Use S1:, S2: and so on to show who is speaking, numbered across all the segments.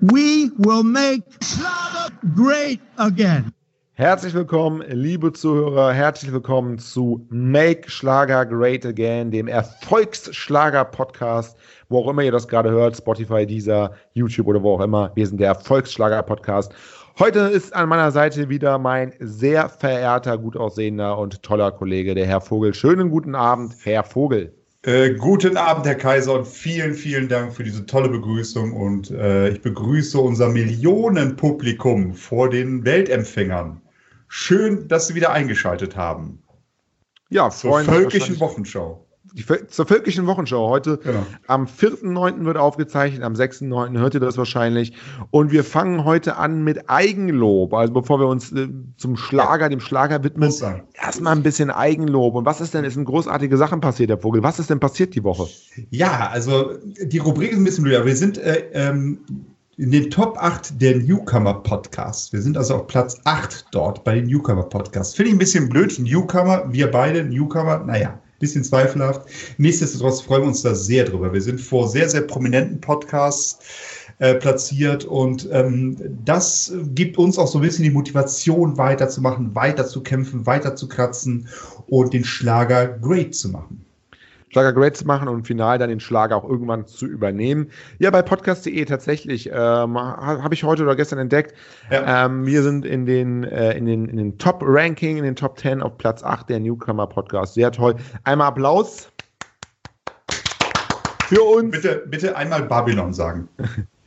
S1: We will make Schlager great again.
S2: Herzlich willkommen, liebe Zuhörer, herzlich willkommen zu Make Schlager Great Again, dem Erfolgsschlager-Podcast, wo auch immer ihr das gerade hört, Spotify, Deezer, YouTube oder wo auch immer. Wir sind der Erfolgsschlager-Podcast. Heute ist an meiner Seite wieder mein sehr verehrter, gut aussehender und toller Kollege, der Herr Vogel. Schönen guten Abend, Herr Vogel.
S3: Äh, guten Abend, Herr Kaiser, und vielen, vielen Dank für diese tolle Begrüßung. Und äh, ich begrüße unser Millionenpublikum vor den Weltempfängern. Schön, dass Sie wieder eingeschaltet haben.
S2: Ja,
S3: zur völkischen Wochenschau
S2: die, zur völkischen Wochenschau heute. Genau. Am 4.9. wird aufgezeichnet, am 6.9. hört ihr das wahrscheinlich. Und wir fangen heute an mit Eigenlob. Also bevor wir uns äh, zum Schlager, ja. dem Schlager widmen, erstmal ein bisschen Eigenlob. Und was ist denn, ist eine großartige Sachen passiert, Herr Vogel? Was ist denn passiert die Woche?
S3: Ja, also die Rubrik ist ein bisschen blöder. Wir sind äh, ähm, in den Top 8 der Newcomer Podcasts. Wir sind also auf Platz 8 dort bei den Newcomer Podcasts. Finde ich ein bisschen blöd. Newcomer, wir beide Newcomer, naja bisschen zweifelhaft. Nichtsdestotrotz freuen wir uns da sehr drüber. Wir sind vor sehr, sehr prominenten Podcasts äh, platziert und ähm, das gibt uns auch so ein bisschen die Motivation, weiterzumachen, weiter zu kämpfen, weiter zu kratzen und den Schlager great zu machen.
S2: Schlager Great zu machen und final dann den Schlager auch irgendwann zu übernehmen. Ja, bei podcast.de tatsächlich ähm, habe ich heute oder gestern entdeckt. Ja. Ähm, wir sind in den, äh, in den, in den Top-Ranking, in den Top 10 auf Platz 8 der Newcomer Podcast. Sehr toll. Einmal Applaus für uns.
S3: Bitte, bitte einmal Babylon sagen.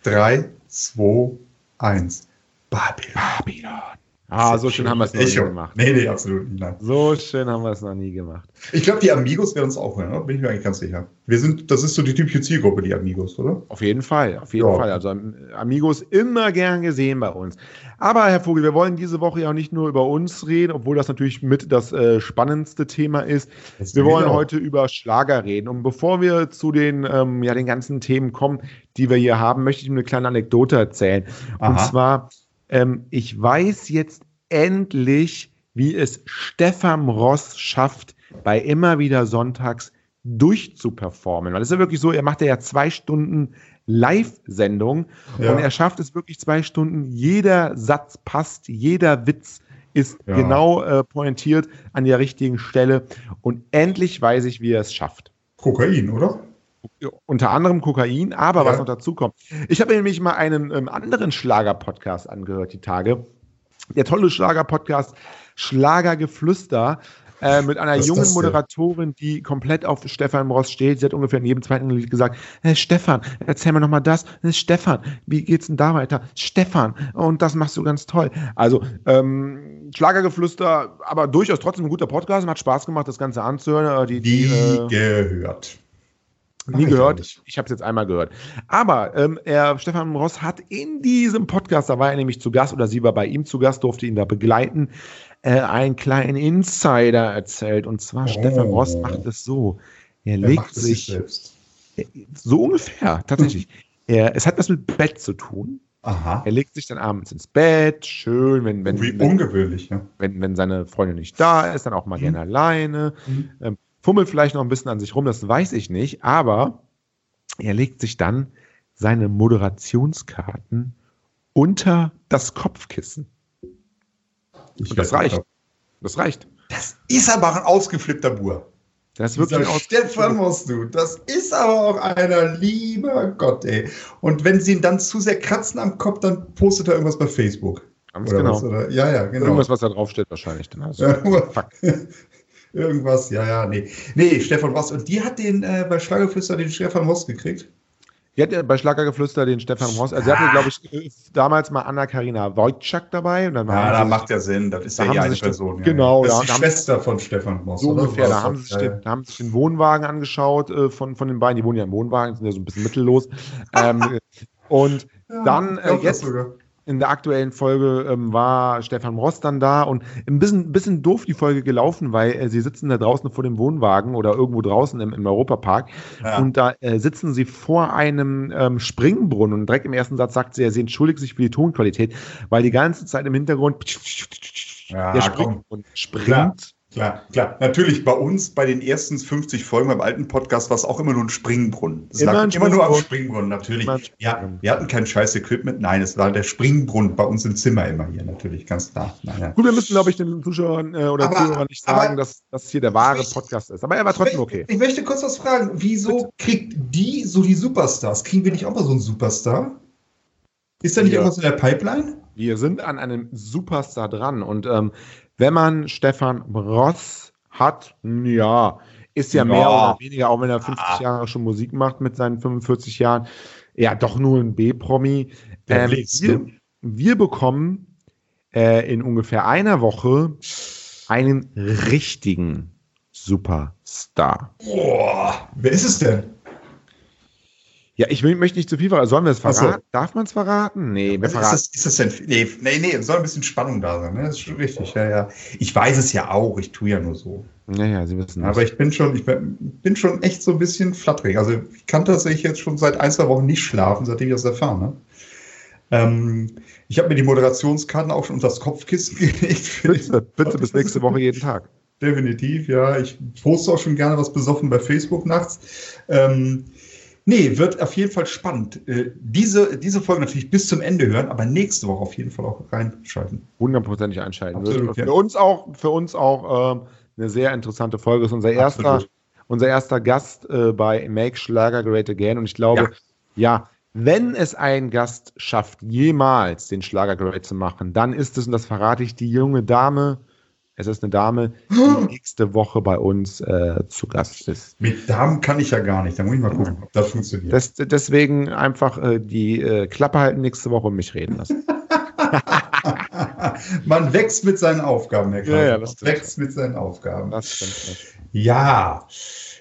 S3: 3, 2, 1.
S2: Babylon. Babylon. Ah, so schön haben wir es noch nie gemacht.
S3: Nee, nee, absolut nicht. Nein.
S2: So schön haben wir es noch nie gemacht.
S3: Ich glaube, die Amigos werden uns auch hören, oder? bin ich mir eigentlich ganz sicher. Wir sind, das ist so die typische Zielgruppe, die Amigos, oder?
S2: Auf jeden Fall, auf jeden ja. Fall. Also Amigos immer gern gesehen bei uns. Aber Herr Vogel, wir wollen diese Woche ja auch nicht nur über uns reden, obwohl das natürlich mit das äh, spannendste Thema ist. Das wir wollen auch. heute über Schlager reden. Und bevor wir zu den, ähm, ja, den ganzen Themen kommen, die wir hier haben, möchte ich Ihnen eine kleine Anekdote erzählen. Aha. Und zwar ähm, ich weiß jetzt endlich, wie es Stefan Ross schafft, bei immer wieder sonntags durchzuperformen. Weil es ist ja wirklich so, er macht ja zwei Stunden Live-Sendung ja. und er schafft es wirklich zwei Stunden. Jeder Satz passt, jeder Witz ist ja. genau äh, pointiert an der richtigen Stelle. Und endlich weiß ich, wie er es schafft.
S3: Kokain, oder?
S2: unter anderem Kokain, aber ja. was noch dazu kommt. Ich habe nämlich mal einen ähm, anderen Schlager-Podcast angehört, die Tage. Der tolle Schlager-Podcast Schlagergeflüster äh, mit einer jungen Moderatorin, die komplett auf Stefan Ross steht. Sie hat ungefähr in jedem zweiten Lied gesagt, hey, Stefan, erzähl mir noch mal das. Hey, Stefan, wie geht's denn da weiter? Stefan, und das machst du ganz toll. Also, ähm, Schlagergeflüster, aber durchaus trotzdem ein guter Podcast. Hat Spaß gemacht, das Ganze anzuhören.
S3: Äh, die, die, Wie äh, gehört.
S2: Nie gehört. Ich, ich habe es jetzt einmal gehört. Aber ähm, er, Stefan Ross hat in diesem Podcast, da war er nämlich zu Gast oder sie war bei ihm zu Gast, durfte ihn da begleiten, äh, einen kleinen Insider erzählt. Und zwar, oh. Stefan Ross macht es so. Er, er legt sich, sich so ungefähr, tatsächlich. er, es hat was mit Bett zu tun. Aha. Er legt sich dann abends ins Bett, schön, wenn, wenn,
S3: Wie
S2: wenn,
S3: ungewöhnlich, ja.
S2: wenn, wenn seine Freundin nicht da ist, dann auch mal mhm. gerne alleine. Mhm. Ähm, fummelt vielleicht noch ein bisschen an sich rum, das weiß ich nicht, aber er legt sich dann seine Moderationskarten unter das Kopfkissen.
S3: Und das reicht.
S2: Das reicht.
S3: Das ist aber auch ein ausgeflippter Bur.
S2: Das ist wirklich
S3: ein Stefan musst du. Das ist aber auch einer, lieber Gott, ey. Und wenn sie ihn dann zu sehr kratzen am Kopf, dann postet er irgendwas bei Facebook.
S2: Ganz oder genau.
S3: Was, oder? Ja, ja, genau.
S2: Irgendwas, was da draufsteht, wahrscheinlich. Dann also,
S3: fuck. Irgendwas, ja, ja, nee. Nee, Stefan Ross. Und die hat den äh, bei Schlagerflüster den Stefan Ross gekriegt.
S2: Die hat bei Schlagergeflüster den Stefan Ross. Also, sie hatte, glaube ich, damals mal Anna-Karina Wojcik dabei. Und dann
S3: ja, da macht ja Sinn. Das ist ja die eine Person.
S2: Ja, genau.
S3: Das ist die Schwester von Stefan Ross.
S2: So ungefähr. Da haben, sich den, da haben sich den Wohnwagen angeschaut äh, von, von den beiden. Die wohnen ja im Wohnwagen, sind ja so ein bisschen mittellos. ähm, und ja, dann äh, jetzt. In der aktuellen Folge ähm, war Stefan Ross dann da und ein bisschen, bisschen doof die Folge gelaufen, weil äh, sie sitzen da draußen vor dem Wohnwagen oder irgendwo draußen im, im Europapark ja. und da äh, sitzen sie vor einem ähm, Springbrunnen und direkt im ersten Satz sagt sie, sie entschuldigt sich für die Tonqualität, weil die ganze Zeit im Hintergrund
S3: ja,
S2: der Springbrunnen springt.
S3: Klar, klar. Natürlich bei uns, bei den ersten 50 Folgen beim alten Podcast, war es auch immer nur ein Springbrunnen. Es
S2: Immer
S3: lag
S2: ein
S3: immer nur am
S2: Springbrunnen.
S3: Springbrunnen, natürlich. Ja,
S2: Springbrunnen.
S3: wir hatten kein scheiß Equipment. Nein, es war der Springbrunnen bei uns im Zimmer immer hier, natürlich, ganz klar. Naja.
S2: Gut, wir müssen, glaube ich, den Zuschauern äh, oder
S3: Aber-
S2: Zuhörern nicht sagen,
S3: aber-
S2: dass das hier der wahre
S3: Ich-
S2: Podcast ist. Aber er war trotzdem okay.
S3: Ich möchte kurz was fragen. Wieso kriegt die so die Superstars? Kriegen wir nicht auch mal so einen Superstar? Ist da nicht
S2: Ja.
S3: irgendwas in der Pipeline?
S2: Wir sind an einem Superstar dran. Und ähm, wenn man Stefan Ross hat, ja, ist ja,
S3: Ja.
S2: mehr oder weniger, auch wenn er 50
S3: Ah.
S2: Jahre schon Musik macht mit seinen 45 Jahren, ja, doch nur ein B-Promi. Ähm, wir,
S3: ne?
S2: wir bekommen äh, in ungefähr einer Woche einen richtigen Superstar.
S3: Boah, wer ist es denn?
S2: Ja, ich will, möchte nicht zu viel verraten. Sollen wir es
S3: Ach so.
S2: verraten? Darf man es verraten? Nee, wir
S3: Was
S2: verraten.
S3: ist, das, ist das denn? Nee, nee, nee, es soll ein bisschen Spannung da sein. Ne? Das ist schon richtig. Ja, ja. Ich weiß es ja auch, ich tue ja nur so.
S2: Ja, ja, Sie wissen
S3: Aber ich bin schon, ich bin bin schon echt so ein bisschen flatterig. Also ich kann tatsächlich jetzt schon seit ein, zwei Wochen nicht schlafen, seitdem ich das erfahren habe. Ähm, ich habe mir die Moderationskarten auch schon unter das Kopfkissen gelegt.
S2: Bitte, bitte bis nächste Woche jeden Tag.
S3: Definitiv, ja. Ich poste auch schon gerne was besoffen bei Facebook nachts. Ähm, nee, wird auf jeden Fall spannend. Äh, diese, diese Folge natürlich bis zum Ende hören, aber nächste Woche auf jeden Fall auch reinschalten.
S2: hundertprozentig einschalten
S3: Absolut,
S2: wird.
S3: ja.
S2: Für uns auch, für uns auch ähm, eine sehr interessante Folge. Ist unser erster, unser erster Gast äh, bei Make Schlager Great Again. Und ich glaube, ja. wenn es ein Gast schafft, jemals den Schlager Great zu machen, dann ist es, und das verrate ich, die junge Dame, es ist eine Dame, die nächste Woche bei uns äh, zu Gast ist.
S3: Mit Damen kann ich ja gar nicht. Da muss ich mal gucken, ob das funktioniert.
S2: Das, deswegen einfach äh, die äh, Klappe halten nächste Woche und mich reden lassen.
S3: Man wächst mit seinen Aufgaben, Herr
S2: Ja, ja,
S3: Klein.
S2: das stimmt.
S3: wächst mit seinen Aufgaben.
S2: Das stimmt.
S3: Ja.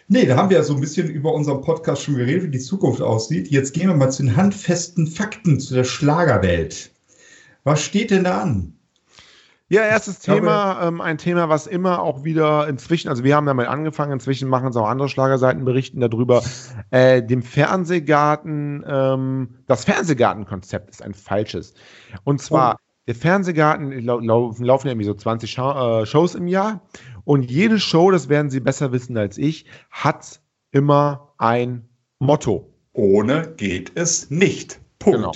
S3: Nee, da haben wir ja so ein bisschen über unseren Podcast schon geredet, wie die Zukunft aussieht. Jetzt gehen wir mal zu den handfesten Fakten zu der Schlagerwelt. Was steht denn da an?
S2: Ja, erstes
S3: glaube-
S2: Thema, ähm, ein Thema, was immer auch wieder inzwischen, also wir haben damit angefangen, inzwischen machen es auch andere Schlagerseiten, berichten darüber, äh, dem Fernsehgarten, ähm, das Fernsehgartenkonzept ist ein falsches. Und zwar, der Fernsehgarten, lau lau laufen ja irgendwie so 20 Schau äh, Shows im Jahr und jede Show, das werden Sie besser wissen als ich, hat immer ein Motto.
S3: Ohne geht es nicht. Punkt.
S2: Genau.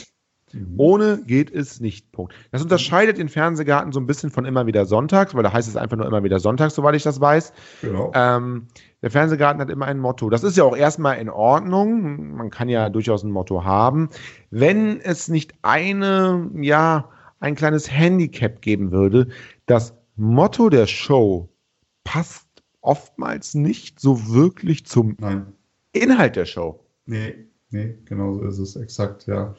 S2: Ohne geht es nicht. Punkt. Das unterscheidet den Fernsehgarten so ein bisschen von immer wieder sonntags, weil da heißt es einfach nur immer wieder sonntags, soweit ich das weiß.
S3: Genau.
S2: Ähm, der Fernsehgarten hat immer ein Motto. Das ist ja auch erstmal in Ordnung. Man kann ja durchaus ein Motto haben. Wenn es nicht eine, ja, ein kleines Handicap geben würde, das Motto der Show passt oftmals nicht so wirklich zum
S3: Nein.
S2: Inhalt der Show.
S3: Nee, nee, genau so ist es exakt, ja.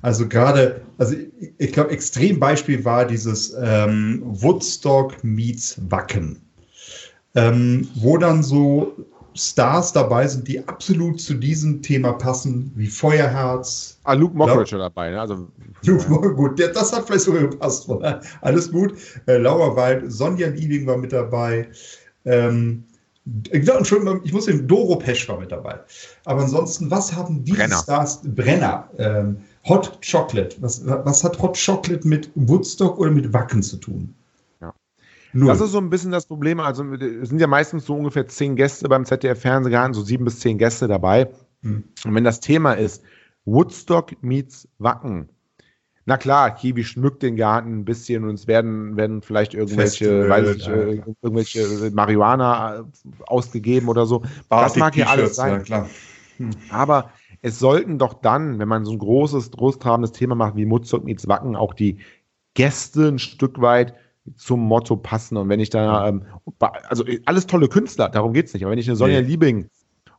S3: Also gerade, also ich, ich glaube, Extrembeispiel war dieses ähm, Woodstock meets Wacken, ähm, wo dann so Stars dabei sind, die absolut zu diesem Thema passen, wie Feuerherz.
S2: Ah, Luke Mockridge dabei, ne? Also,
S3: gut, der- das hat vielleicht sogar gepasst. Oder? Alles gut. Äh, Laura Wald, Sonja Liebing war mit dabei. Ähm, ja, Entschuldigung, ich muss den Doro Pesch war mit dabei. Aber ansonsten, was haben diese
S2: Brenner.
S3: Stars? Brenner. Ähm, Hot Chocolate. Was, was hat Hot Chocolate mit Woodstock oder mit Wacken zu tun?
S2: Ja.
S3: Null.
S2: Das ist so ein bisschen das Problem. Also es sind ja meistens so ungefähr zehn Gäste beim ZDF-Fernsehgarten, so sieben bis zehn Gäste dabei.
S3: Hm.
S2: Und wenn das Thema ist Woodstock meets Wacken, na klar, Kiwi schmückt den Garten ein bisschen und es werden, werden vielleicht irgendwelche, weiß ich,
S3: ja,
S2: äh, irgendwelche Marihuana äh, ausgegeben oder so. Das mag ja alles sein.
S3: Ja, klar.
S2: Aber es sollten doch dann, wenn man so ein großes, großtrabendes Thema macht wie Woodstock meets Wacken, auch die Gäste ein Stück weit zum Motto passen. Und wenn ich da, ähm, also alles tolle Künstler, darum geht's nicht. Aber wenn ich eine Sonja
S3: Nee.
S2: Liebing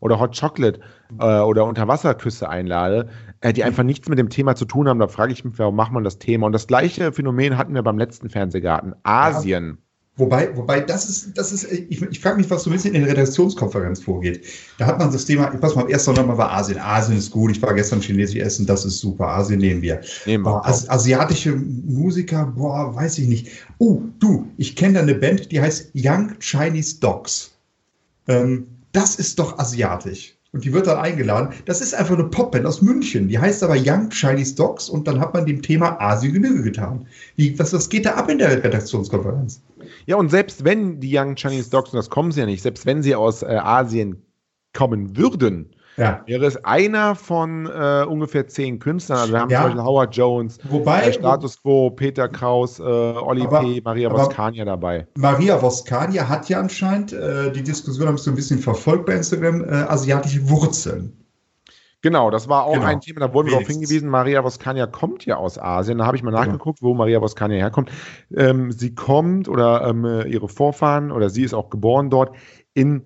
S2: oder Hot Chocolate äh, oder Unterwasserküsse einlade, äh, die einfach nichts mit dem Thema zu tun haben, da frage ich mich, warum macht man das Thema? Und das gleiche Phänomen hatten wir beim letzten Fernsehgarten. Asien.
S3: Wobei, wobei, das ist, das ist, ich, ich frage mich, was so ein bisschen in der Redaktionskonferenz vorgeht. Da hat man das Thema, pass mal, erst nochmal war Asien. Asien ist gut, ich war gestern chinesisch essen, das ist super. Asien nehmen wir.
S2: Nehmen wir.
S3: As asiatische Musiker, boah, weiß ich nicht. Oh, du, ich kenne da eine Band, die heißt Young Chinese Dogs. Ähm, das ist doch asiatisch. Und die wird dann eingeladen. Das ist einfach eine Popband aus München. Die heißt aber Young Chinese Dogs und dann hat man dem Thema Asien Genüge getan. Wie, was, was geht da ab in der Redaktionskonferenz?
S2: Ja, und selbst wenn die Young Chinese Dogs, und das kommen sie ja nicht, selbst wenn sie aus äh, Asien kommen würden, ja. wäre es einer von äh, ungefähr zehn Künstlern. Also wir haben ja. zum Beispiel Howard Jones,
S3: Wobei,
S2: äh, Status Quo, Peter Kraus, äh, Oli aber, P., Maria Voskania dabei.
S3: Maria Voskania hat ja anscheinend, äh, die Diskussion habe ich so ein bisschen verfolgt bei Instagram, äh, asiatische Wurzeln.
S2: Genau, das war auch genau. ein Thema, da wurden wir darauf hingewiesen, Maria Voskania kommt ja aus Asien. Da habe ich mal genau. nachgeguckt, wo Maria Voskania herkommt. Ähm, sie kommt oder ähm, ihre Vorfahren oder sie ist auch geboren dort in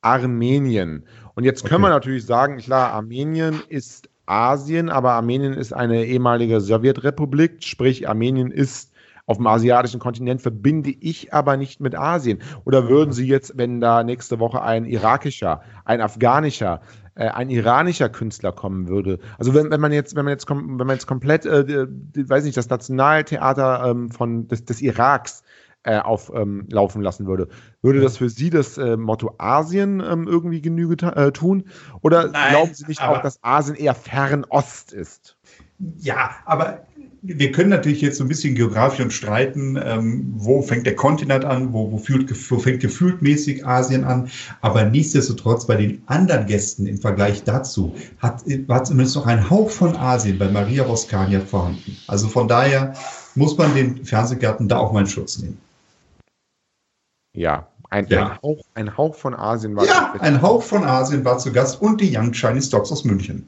S2: Armenien. Und jetzt können okay. wir natürlich sagen, klar, Armenien ist Asien, aber Armenien ist eine ehemalige Sowjetrepublik, sprich Armenien ist auf dem asiatischen Kontinent verbinde ich aber nicht mit Asien. Oder würden Sie jetzt, wenn da nächste Woche ein irakischer, ein afghanischer, äh, ein iranischer Künstler kommen würde. Also wenn, wenn man jetzt, wenn man jetzt, wenn man jetzt komplett, äh, weiß nicht, das Nationaltheater ähm, von des, des Iraks äh, auflaufen ähm, lassen würde, würde das für Sie das äh, Motto Asien ähm, irgendwie Genüge äh, tun? Oder Nein, glauben Sie nicht auch, dass Asien eher Fernost ist?
S3: Ja, aber wir können natürlich jetzt so ein bisschen geografisch und streiten, ähm, wo fängt der Kontinent an, wo, wo, fühlt, wo fängt gefühltmäßig Asien an. Aber nichtsdestotrotz bei den anderen Gästen im Vergleich dazu hat, war zumindest noch ein Hauch von Asien bei Maria Voskania vorhanden. Also von daher muss man den Fernsehgarten da auch mal in Schutz nehmen.
S2: Ja, ein, ja. ein, Hauch, ein Hauch von Asien
S3: war. Ja, ein Hauch von Asien war zu Gast und die Young Chinese Dogs aus München.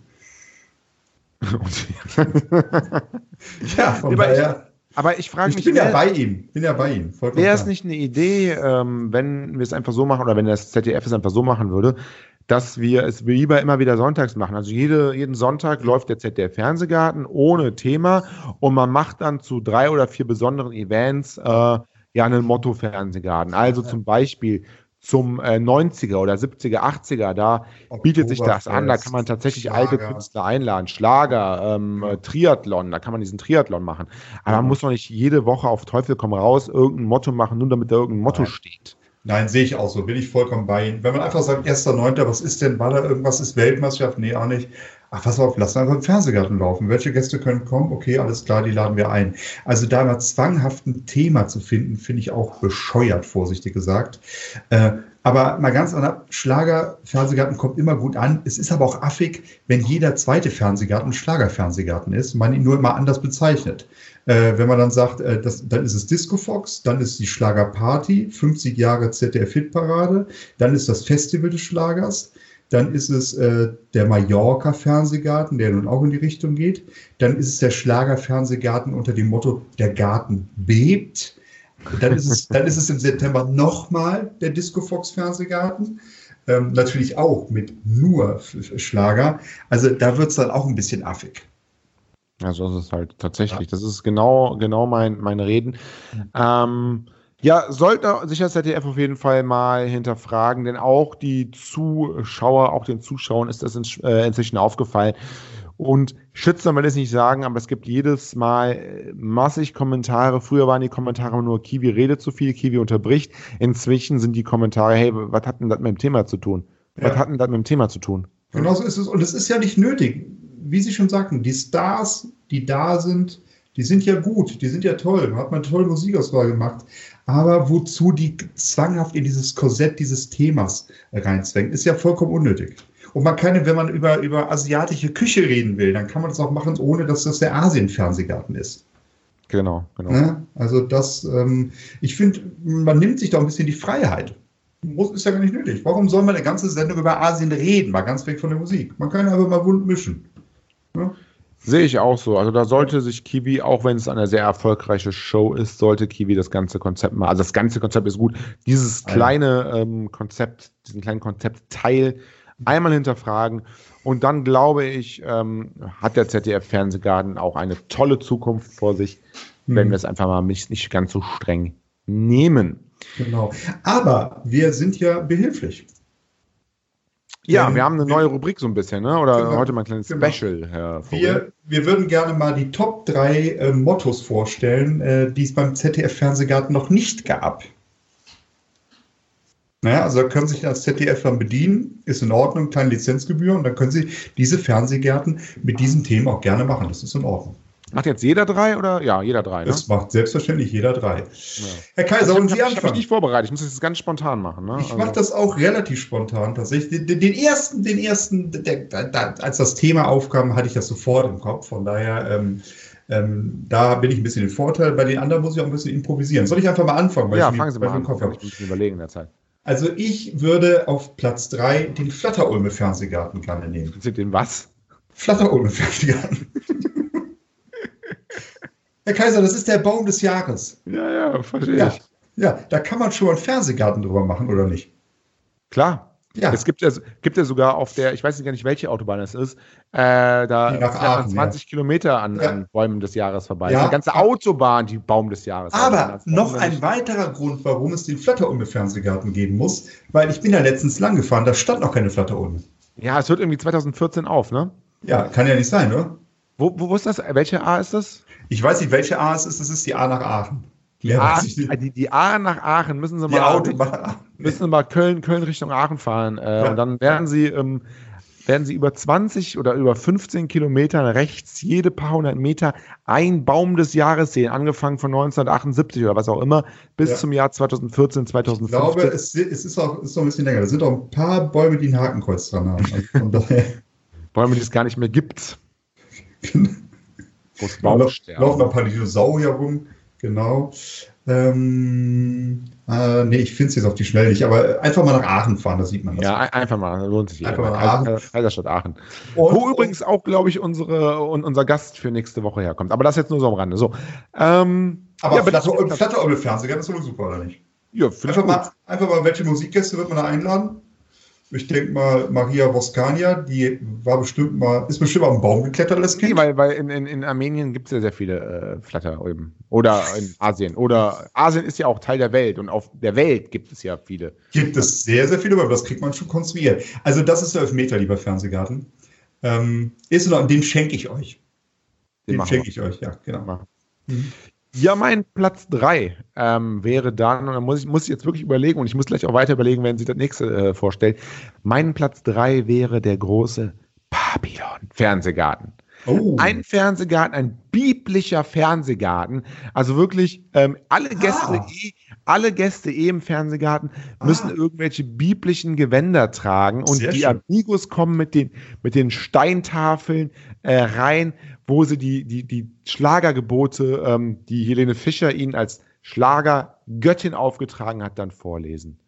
S2: ja, von aber daher. Ich, aber ich frage mich.
S3: Ich bin ja bei ihm. Bin ja bei ihm.
S2: Wäre es nicht eine Idee, ähm, wenn wir es einfach so machen oder wenn das ZDF es einfach so machen würde, dass wir es lieber immer wieder sonntags machen. Also jede, jeden Sonntag läuft der ZDF Fernsehgarten ohne Thema und man macht dann zu drei oder vier besonderen Events äh, ja einen Motto-Fernsehgarten. Also zum Beispiel zum äh, 90er oder 70er, 80er, da bietet sich das an, da kann man tatsächlich Schlager. alte Künstler einladen, Schlager, ähm, ja. Triathlon, da kann man diesen Triathlon machen. Aber man muss doch nicht jede Woche auf Teufel komm raus irgendein Motto machen, nur damit da irgendein Motto Nein. steht.
S3: Nein, sehe ich auch so, bin ich vollkommen bei Ihnen. Wenn man einfach sagt, 1.9., was ist denn, war da irgendwas, ist Weltmeisterschaft? Nee, auch nicht. Ach, pass auf, lass einfach im Fernsehgarten laufen. Welche Gäste können kommen? Okay, alles klar, die laden wir ein. Also da mal zwanghaft ein Thema zu finden, finde ich auch bescheuert, vorsichtig gesagt. Äh, aber mal ganz anders, Schlager, Fernsehgarten kommt immer gut an. Es ist aber auch affig, wenn jeder zweite Fernsehgarten Schlager-Fernsehgarten ist, man ihn nur immer anders bezeichnet. Äh, wenn man dann sagt, äh, das, dann ist es Disco Fox, dann ist die Schlagerparty, 50 Jahre ZDF-Hitparade, dann ist das Festival des Schlagers, dann ist es äh, der Mallorca-Fernsehgarten, der nun auch in die Richtung geht. Dann ist es der Schlager-Fernsehgarten unter dem Motto Der Garten bebt. Dann ist es, dann ist es im September nochmal der Disco Fox Fernsehgarten. Ähm, natürlich auch mit nur Schlager. Also da wird es dann auch ein bisschen affig.
S2: Ja, so ist es halt tatsächlich. Ja. Das ist genau, genau mein, mein Reden. Ähm, ja, sollte sich das ZDF auf jeden Fall mal hinterfragen, denn auch die Zuschauer, auch den Zuschauern ist das äh, inzwischen aufgefallen. Und Schützen will ich nicht sagen, aber es gibt jedes Mal äh, massig Kommentare. Früher waren die Kommentare nur, Kiwi redet zu viel, Kiwi unterbricht. Inzwischen sind die Kommentare, hey, was hat denn das mit dem Thema zu tun? Ja. Was hat denn das mit dem Thema zu tun?
S3: Genau so ist es. Und es ist ja nicht nötig. Wie Sie schon sagten, die Stars, die da sind, die sind ja gut, die sind ja toll. Man hat mal eine tolle Musikauswahl gemacht. Aber wozu die zwanghaft in dieses Korsett dieses Themas reinzwängen, ist ja vollkommen unnötig. Und man kann, wenn man über, über asiatische Küche reden will, dann kann man das auch machen, ohne dass das der Asien-Fernsehgarten ist.
S2: Genau, genau.
S3: Ja, also das, ähm, ich finde, man nimmt sich da ein bisschen die Freiheit. Muss, ist ja gar nicht nötig. Warum soll man eine ganze Sendung über Asien reden, mal ganz weg von der Musik? Man kann einfach mal wund mischen.
S2: Ja? Sehe ich auch so. Also da sollte sich Kiwi, auch wenn es eine sehr erfolgreiche Show ist, sollte Kiwi das ganze Konzept mal, also das ganze Konzept ist gut, dieses kleine ähm, Konzept, diesen kleinen Konzeptteil einmal hinterfragen und dann glaube ich, ähm, hat der ZDF-Fernsehgarten auch eine tolle Zukunft vor sich, mhm. wenn wir es einfach mal nicht, nicht ganz so streng nehmen.
S3: Genau. Aber wir sind ja behilflich.
S2: Ja, ähm, wir haben eine neue Rubrik so ein bisschen, ne? oder genau, heute mal ein kleines genau. Special,
S3: Herr Vogel. Wir, wir würden gerne mal die Top 3 äh, Mottos vorstellen, äh, die es beim ZDF-Fernsehgarten noch nicht gab. Naja, also da können Sie sich als ZDF dann bedienen, ist in Ordnung, kleine Lizenzgebühr und dann können Sie diese Fernsehgärten mit diesem Thema auch gerne machen. Das ist in Ordnung.
S2: Macht jetzt jeder drei oder? Ja, jeder drei.
S3: Ne? Das macht selbstverständlich jeder drei. Ja.
S2: Herr Kaiser, und Sie anfangen. Ich habe mich nicht vorbereitet. Ich muss das ganz spontan machen. Ne?
S3: Ich also. mache das auch relativ spontan tatsächlich. Den, den ersten, den ersten, der, der, als das Thema aufkam, hatte ich das sofort im Kopf. Von daher, ähm, ähm, da bin ich ein bisschen im Vorteil. Bei den anderen muss ich auch ein bisschen improvisieren. Soll ich einfach mal anfangen?
S2: ja, fangen Sie mal an. Kopf ich muss überlegen in der Zeit.
S3: Also ich würde auf Platz drei den Flatterulme Fernsehgarten gerne nehmen.
S2: Den was?
S3: Flatterulme Fernsehgarten. Herr Kaiser, das ist der Baum des Jahres.
S2: Ja, ja, verstehe
S3: ja, ich. Ja, da kann man schon einen Fernsehgarten drüber machen, oder nicht?
S2: Klar. Ja. Es gibt ja, gibt ja sogar auf der, ich weiß gar nicht, welche Autobahn es ist, äh, da
S3: Aachen,
S2: 20 ja. Kilometer an, ja. an, Bäumen des Jahres vorbei. Ja. Die ganze Autobahn, die Baum des Jahres.
S3: Aber noch ein weiterer Grund, warum es den Flatterulme-Fernsehgarten geben muss, weil ich bin ja letztens lang gefahren, da stand noch keine Flatterulme.
S2: Ja, es hört irgendwie 2014 auf, ne?
S3: Ja, kann ja nicht sein, oder?
S2: Wo, wo, wo ist das? Welche A ist das?
S3: Ich weiß nicht, welche A es ist. Das ist die A nach Aachen.
S2: Die A, die, die A nach Aachen müssen Sie mal, müssen Sie mal Köln, Köln Richtung Aachen fahren. Äh, ja. Und dann werden Sie, ähm, werden Sie über 20 oder über 15 Kilometer rechts jede paar hundert Meter ein Baum des Jahres sehen, angefangen von 1978 oder was auch immer, bis ja. zum Jahr 2014, 2015. Ich
S3: glaube, es, es ist auch ist noch ein bisschen länger. Da sind auch ein paar Bäume, die ein Hakenkreuz dran haben.
S2: Also Bäume, die es gar nicht mehr gibt.
S3: Laufen ein paar Dinosaurier rum, genau. Ähm, äh, nee, ich finde es jetzt auf die Schnelle nicht, aber einfach mal nach Aachen fahren, da sieht man das.
S2: Ja, einfach mal, lohnt sich.
S3: Einfach mal nach Aachen.
S2: Kaiserstadt Aachen. Und, Wo übrigens auch, glaube ich, unsere, unser Gast für nächste Woche herkommt. Aber das jetzt nur so am Rande. So. Ähm,
S3: aber ja, Flatter, Flatter Fernsehen, das ist super, oder nicht?
S2: Ja,
S3: einfach mal, einfach mal, welche Musikgäste wird man da einladen? Ich denke mal, Maria Voskania, die war bestimmt mal, ist bestimmt am Baum geklettert als
S2: Kind. Nee, weil, weil in, in, in Armenien gibt es ja sehr viele äh, Flatter eben. Oder in Asien. Oder Asien ist ja auch Teil der Welt und auf der Welt gibt es ja viele.
S3: Gibt es sehr, sehr viele, aber das kriegt man schon konstruiert. Also das ist der Elfmeter, lieber Fernsehgarten. Ähm, ist noch, den schenke ich euch. Den, den schenke ich euch, ja, genau.
S2: Mhm. Ja, mein Platz 3 ähm, wäre dann, und da muss ich, muss jetzt wirklich überlegen, und ich muss gleich auch weiter überlegen, wenn Sie das nächste äh, vorstellen. Mein Platz 3 wäre der große Babylon-Fernsehgarten. Oh. Ein Fernsehgarten, ein biblischer Fernsehgarten. Also wirklich ähm, alle Gäste, ah. eh, alle Gäste eh im Fernsehgarten müssen ah. irgendwelche biblischen Gewänder tragen und Sehr die schön. Amigos kommen mit den mit den Steintafeln äh, rein wo sie die, die, die Schlagergebote, ähm, die Helene Fischer ihnen als Schlagergöttin aufgetragen hat, dann vorlesen.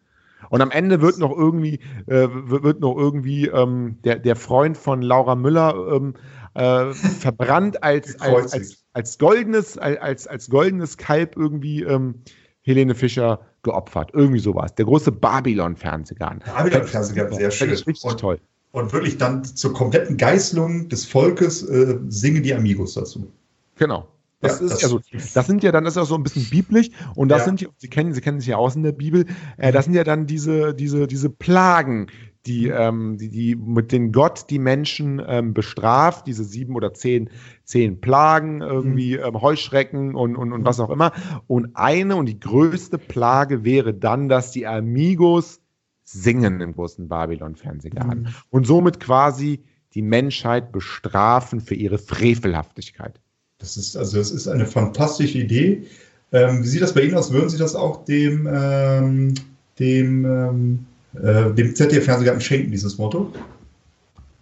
S2: Und am Ende wird noch irgendwie, äh, wird noch irgendwie ähm, der, der Freund von Laura Müller ähm, äh, verbrannt als, als, als, als, goldenes, als, als goldenes Kalb irgendwie ähm, Helene Fischer geopfert. Irgendwie sowas. Der große Babylon-Fernsehgarten.
S3: Babylon-Fernsehgarten, sehr schön.
S2: Richtig und, toll.
S3: Und wirklich dann zur kompletten Geißlung des Volkes äh, singen die Amigos dazu.
S2: Genau. Das, ja, ist das, ja so, das sind ja dann, das ist ja so ein bisschen biblisch und das ja. sind, Sie kennen, Sie kennen sich ja aus in der Bibel, äh, das sind ja dann diese, diese, diese Plagen, die, ähm, die, die mit denen Gott die Menschen ähm, bestraft, diese sieben oder zehn, zehn Plagen, irgendwie mhm. ähm, Heuschrecken und, und, und was auch immer. Und eine und die größte Plage wäre dann, dass die Amigos singen im großen Babylon-Fernsehgarten mhm. und somit quasi die Menschheit bestrafen für ihre Frevelhaftigkeit.
S3: Das ist also das ist eine fantastische Idee. Ähm, wie sieht das bei Ihnen aus? Würden Sie das auch dem ähm, dem ähm, äh, dem ZDF-Fernsehgarten schenken, dieses Motto?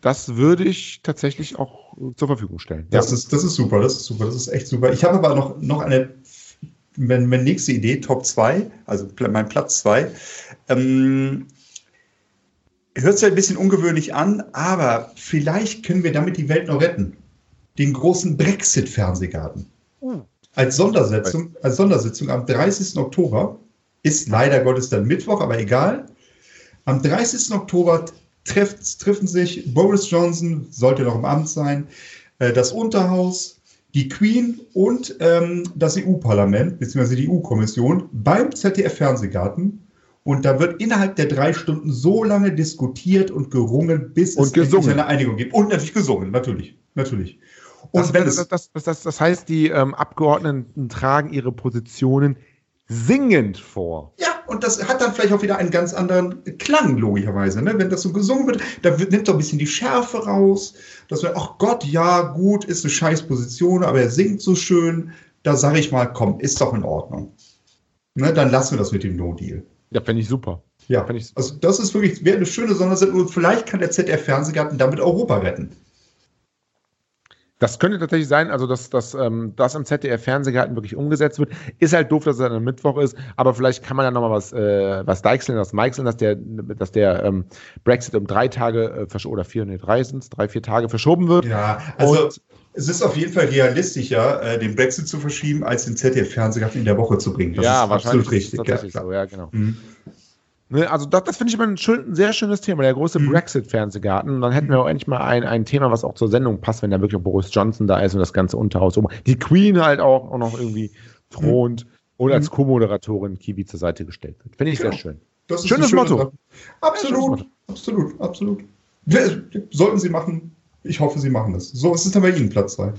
S2: Das würde ich tatsächlich auch zur Verfügung stellen.
S3: Das, ja. ist, das ist super, das ist super, das ist echt super. Ich habe aber noch, noch eine, meine nächste Idee, Top 2, also mein Platz 2. Ähm, hört sich ein bisschen ungewöhnlich an, aber vielleicht können wir damit die Welt noch retten. Den großen Brexit-Fernsehgarten. Hm. Als Sondersitzung, als Sondersitzung am 30. Oktober ist leider Gottes dann Mittwoch, aber egal. Am 30. Oktober trifft, treffen sich Boris Johnson, sollte noch im Amt sein, äh, das Unterhaus, die Queen und ähm, das EU-Parlament bzw. die EU-Kommission beim ZDF-Fernsehgarten und da wird innerhalb der drei Stunden so lange diskutiert und gerungen, bis
S2: und es
S3: eine Einigung gibt. Und natürlich gesungen, natürlich. natürlich.
S2: Und das, das, das, das, heißt, die ähm, Abgeordneten tragen ihre Positionen singend vor.
S3: Ja, und das hat dann vielleicht auch wieder einen ganz anderen Klang, logischerweise. Ne? Wenn das so gesungen wird, da nimmt so ein bisschen die Schärfe raus. Dass wir, ach Gott, ja, gut, ist eine scheiß Position, aber er singt so schön. Da sage ich mal, komm, ist doch in Ordnung. Ne? Dann lassen wir das mit dem No-Deal.
S2: Ja, fände ich super.
S3: Ja,
S2: ich
S3: also das ist wirklich, wäre eine schöne Sondersendung und vielleicht kann der ZDF-Fernsehgarten damit Europa retten.
S2: Das könnte tatsächlich sein, also dass, dass ähm, das im ZDF-Fernsehgarten wirklich umgesetzt wird. Ist halt doof, dass es dann am Mittwoch ist, aber vielleicht kann man ja nochmal was, äh, was deichseln, was meichseln, dass der, dass der ähm, Brexit um drei Tage äh, oder vier, nee, drei sind drei, vier Tage verschoben wird.
S3: Ja, also Und, es ist auf jeden Fall realistischer, äh, den Brexit zu verschieben, als den ZDF-Fernsehgarten in der Woche zu bringen.
S2: Das ja, ist wahrscheinlich absolut richtig. tatsächlich ja, so, ja, genau. Mhm. Ne, also das, das finde ich immer ein, schön, ein, sehr schönes Thema, der große mhm. Brexit-Fernsehgarten. Und dann hätten wir auch endlich mal ein, ein Thema, was auch zur Sendung passt, wenn da wirklich Boris Johnson da ist und das ganze Unterhaus. Die Queen halt auch, auch noch irgendwie thront mhm. und als mhm. Co-Moderatorin Kiwi zur Seite gestellt wird. Finde ich genau. sehr schön.
S3: Schönes Motto. Absolut, Motto. absolut, absolut. Sollten Sie machen. Ich hoffe, Sie machen das. So, was ist denn bei Ihnen Platz 2?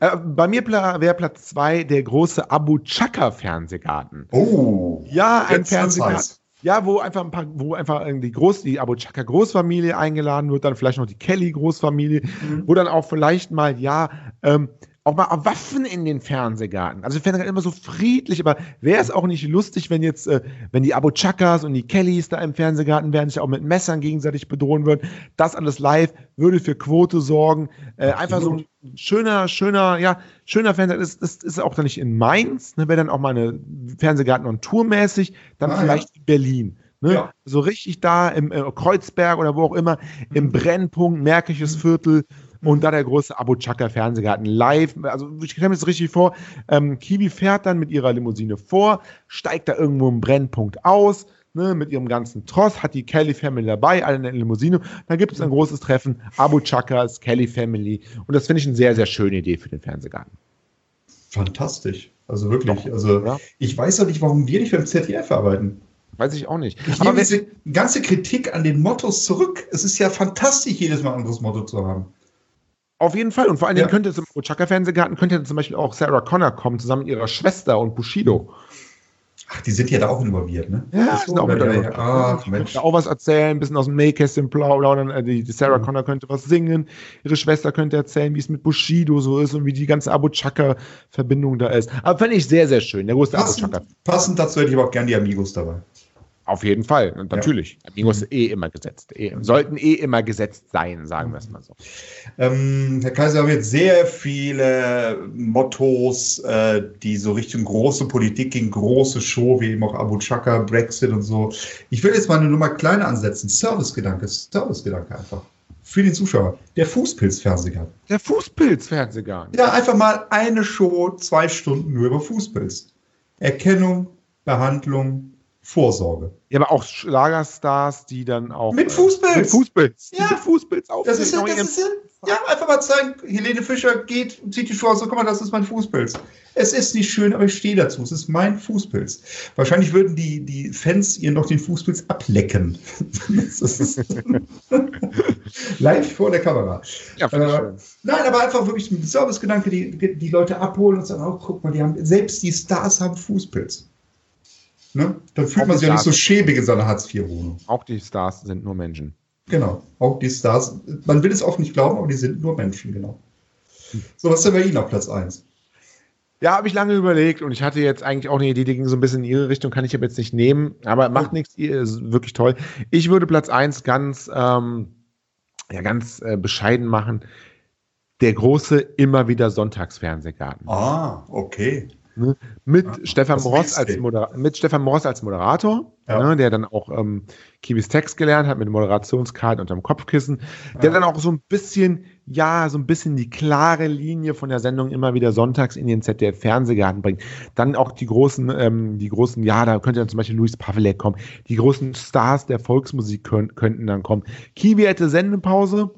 S2: Äh, bei mir wäre Platz 2 der große Abu Chaka Fernsehgarten.
S3: Oh.
S2: Ja, ein Fernsehgarten. Ja, wo einfach ein paar, wo einfach die Groß, die Abu Chaka Großfamilie eingeladen wird, dann vielleicht noch die Kelly Großfamilie, mhm. wo dann auch vielleicht mal, ja, ähm, auch mal Waffen in den Fernsehgarten. Also Fernsehgarten immer so friedlich, aber wäre es auch nicht lustig, wenn jetzt, äh, wenn die Abu Chakas und die Kellys da im Fernsehgarten werden, sich auch mit Messern gegenseitig bedrohen würden. Das alles live würde für Quote sorgen. Äh, einfach so ein schöner, schöner, ja, schöner Fernsehgarten. Das, das ist auch dann nicht in Mainz, ne, wäre dann auch mal eine Fernsehgarten und Tourmäßig, dann ah, vielleicht ja. in Berlin. Ne? Ja. So richtig da im äh, Kreuzberg oder wo auch immer, im mhm. Brennpunkt, Märkisches. Viertel, und da der große Abu Chaka Fernsehgarten live. Also ich stelle mir das richtig vor. Ähm, Kiwi fährt dann mit ihrer Limousine vor, steigt da irgendwo im Brennpunkt aus. Ne, mit ihrem ganzen Tross, hat die Kelly Family dabei, alle in der Limousine. Dann gibt es ein großes Treffen, Abu Chakas, Kelly Family. Und das finde ich eine sehr, sehr schöne Idee für den Fernsehgarten.
S3: Fantastisch. Also wirklich. Doch, also ja. ich weiß auch nicht, warum wir nicht beim ZDF arbeiten.
S2: Weiß ich auch nicht.
S3: Ich nehme diese ganze Kritik an den Mottos zurück. Es ist ja fantastisch, jedes Mal ein anderes Motto zu haben.
S2: Auf jeden Fall. Und vor allen Dingen ja. könnte im Ochaka-Fernsehgarten könnte zum Beispiel auch Sarah Connor kommen, zusammen mit ihrer Schwester und Bushido.
S3: Ach, die sind ja da auch involviert, ne?
S2: Ja, so, sind auch mit ja, Ach, Mensch. auch was erzählen, ein bisschen aus dem Nähkästchen plaudern. Äh, die, die Sarah mhm. Connor könnte was singen. Ihre Schwester könnte erzählen, wie es mit Bushido so ist und wie die ganze Abu Chaka-Verbindung da ist. Aber fände ich sehr, sehr schön. Der große
S3: passend, Abu Chaka. Passend dazu hätte ich aber auch gerne die Amigos dabei.
S2: Auf jeden Fall, natürlich. Ja. Amigos mhm. eh immer gesetzt. Eh, sollten eh immer gesetzt sein, sagen wir es mal so.
S3: Ähm, Herr Kaiser, wir haben jetzt sehr viele Mottos, äh, die so Richtung große Politik gegen große Show, wie eben auch Abu Chaka, Brexit und so. Ich will jetzt mal eine Nummer kleiner ansetzen. Servicegedanke, Servicegedanke einfach. Für den Zuschauer. Der Fußpilz-Fernsehgarten.
S2: Der Fußpilz-Fernsehgarten.
S3: Ja, einfach mal eine Show, zwei Stunden nur über Fußpilz. Erkennung, Behandlung, Vorsorge.
S2: Ja, aber auch Schlagerstars, die dann auch.
S3: Mit Fußpilz. Äh, mit
S2: Fußpilz.
S3: Ja. Mit Fußpilz auf. Das ist ja, das ist ja, ja, einfach mal zeigen, Helene Fischer geht, zieht die Schuhe aus, so, guck mal, das ist mein Fußpilz. Es ist nicht schön, aber ich stehe dazu. Es ist mein Fußpilz. Wahrscheinlich würden die, die Fans ihr noch den Fußpilz ablecken. Live vor der Kamera. Ja, äh, schön. Nein, aber einfach wirklich ein Servicegedanke, die, die Leute abholen und sagen, oh, guck mal, die haben, selbst die Stars haben Fußpilz. Ne? Dann fühlt auch man sich ja nicht so schäbig in seiner Hartz-IV-Wohnung.
S2: Auch die Stars sind nur Menschen.
S3: Genau, auch die Stars. Man will es oft nicht glauben, aber die sind nur Menschen, genau. So, was ist denn bei Ihnen auf Platz 1?
S2: Ja, habe ich lange überlegt und ich hatte jetzt eigentlich auch eine Idee, die ging so ein bisschen in Ihre Richtung, kann ich aber jetzt nicht nehmen, aber macht oh. nichts, ist wirklich toll. Ich würde Platz 1 ganz, ähm, ja, ganz äh, bescheiden machen. Der große immer wieder Sonntagsfernsehgarten.
S3: Ah, okay.
S2: Ne? Mit, ja, Stefan Moss als mit Stefan Moss als Moderator, ja. ne, der dann auch ähm, Kiwis Text gelernt hat mit Moderationskarten unterm Kopfkissen, ja. der dann auch so ein bisschen, ja, so ein bisschen die klare Linie von der Sendung immer wieder sonntags in den ZDF-Fernsehgarten bringt. Dann auch die großen, ähm, die großen, ja, da könnte dann zum Beispiel Luis Pavelek kommen. Die großen Stars der Volksmusik können, könnten dann kommen. Kiwi hätte Sendepause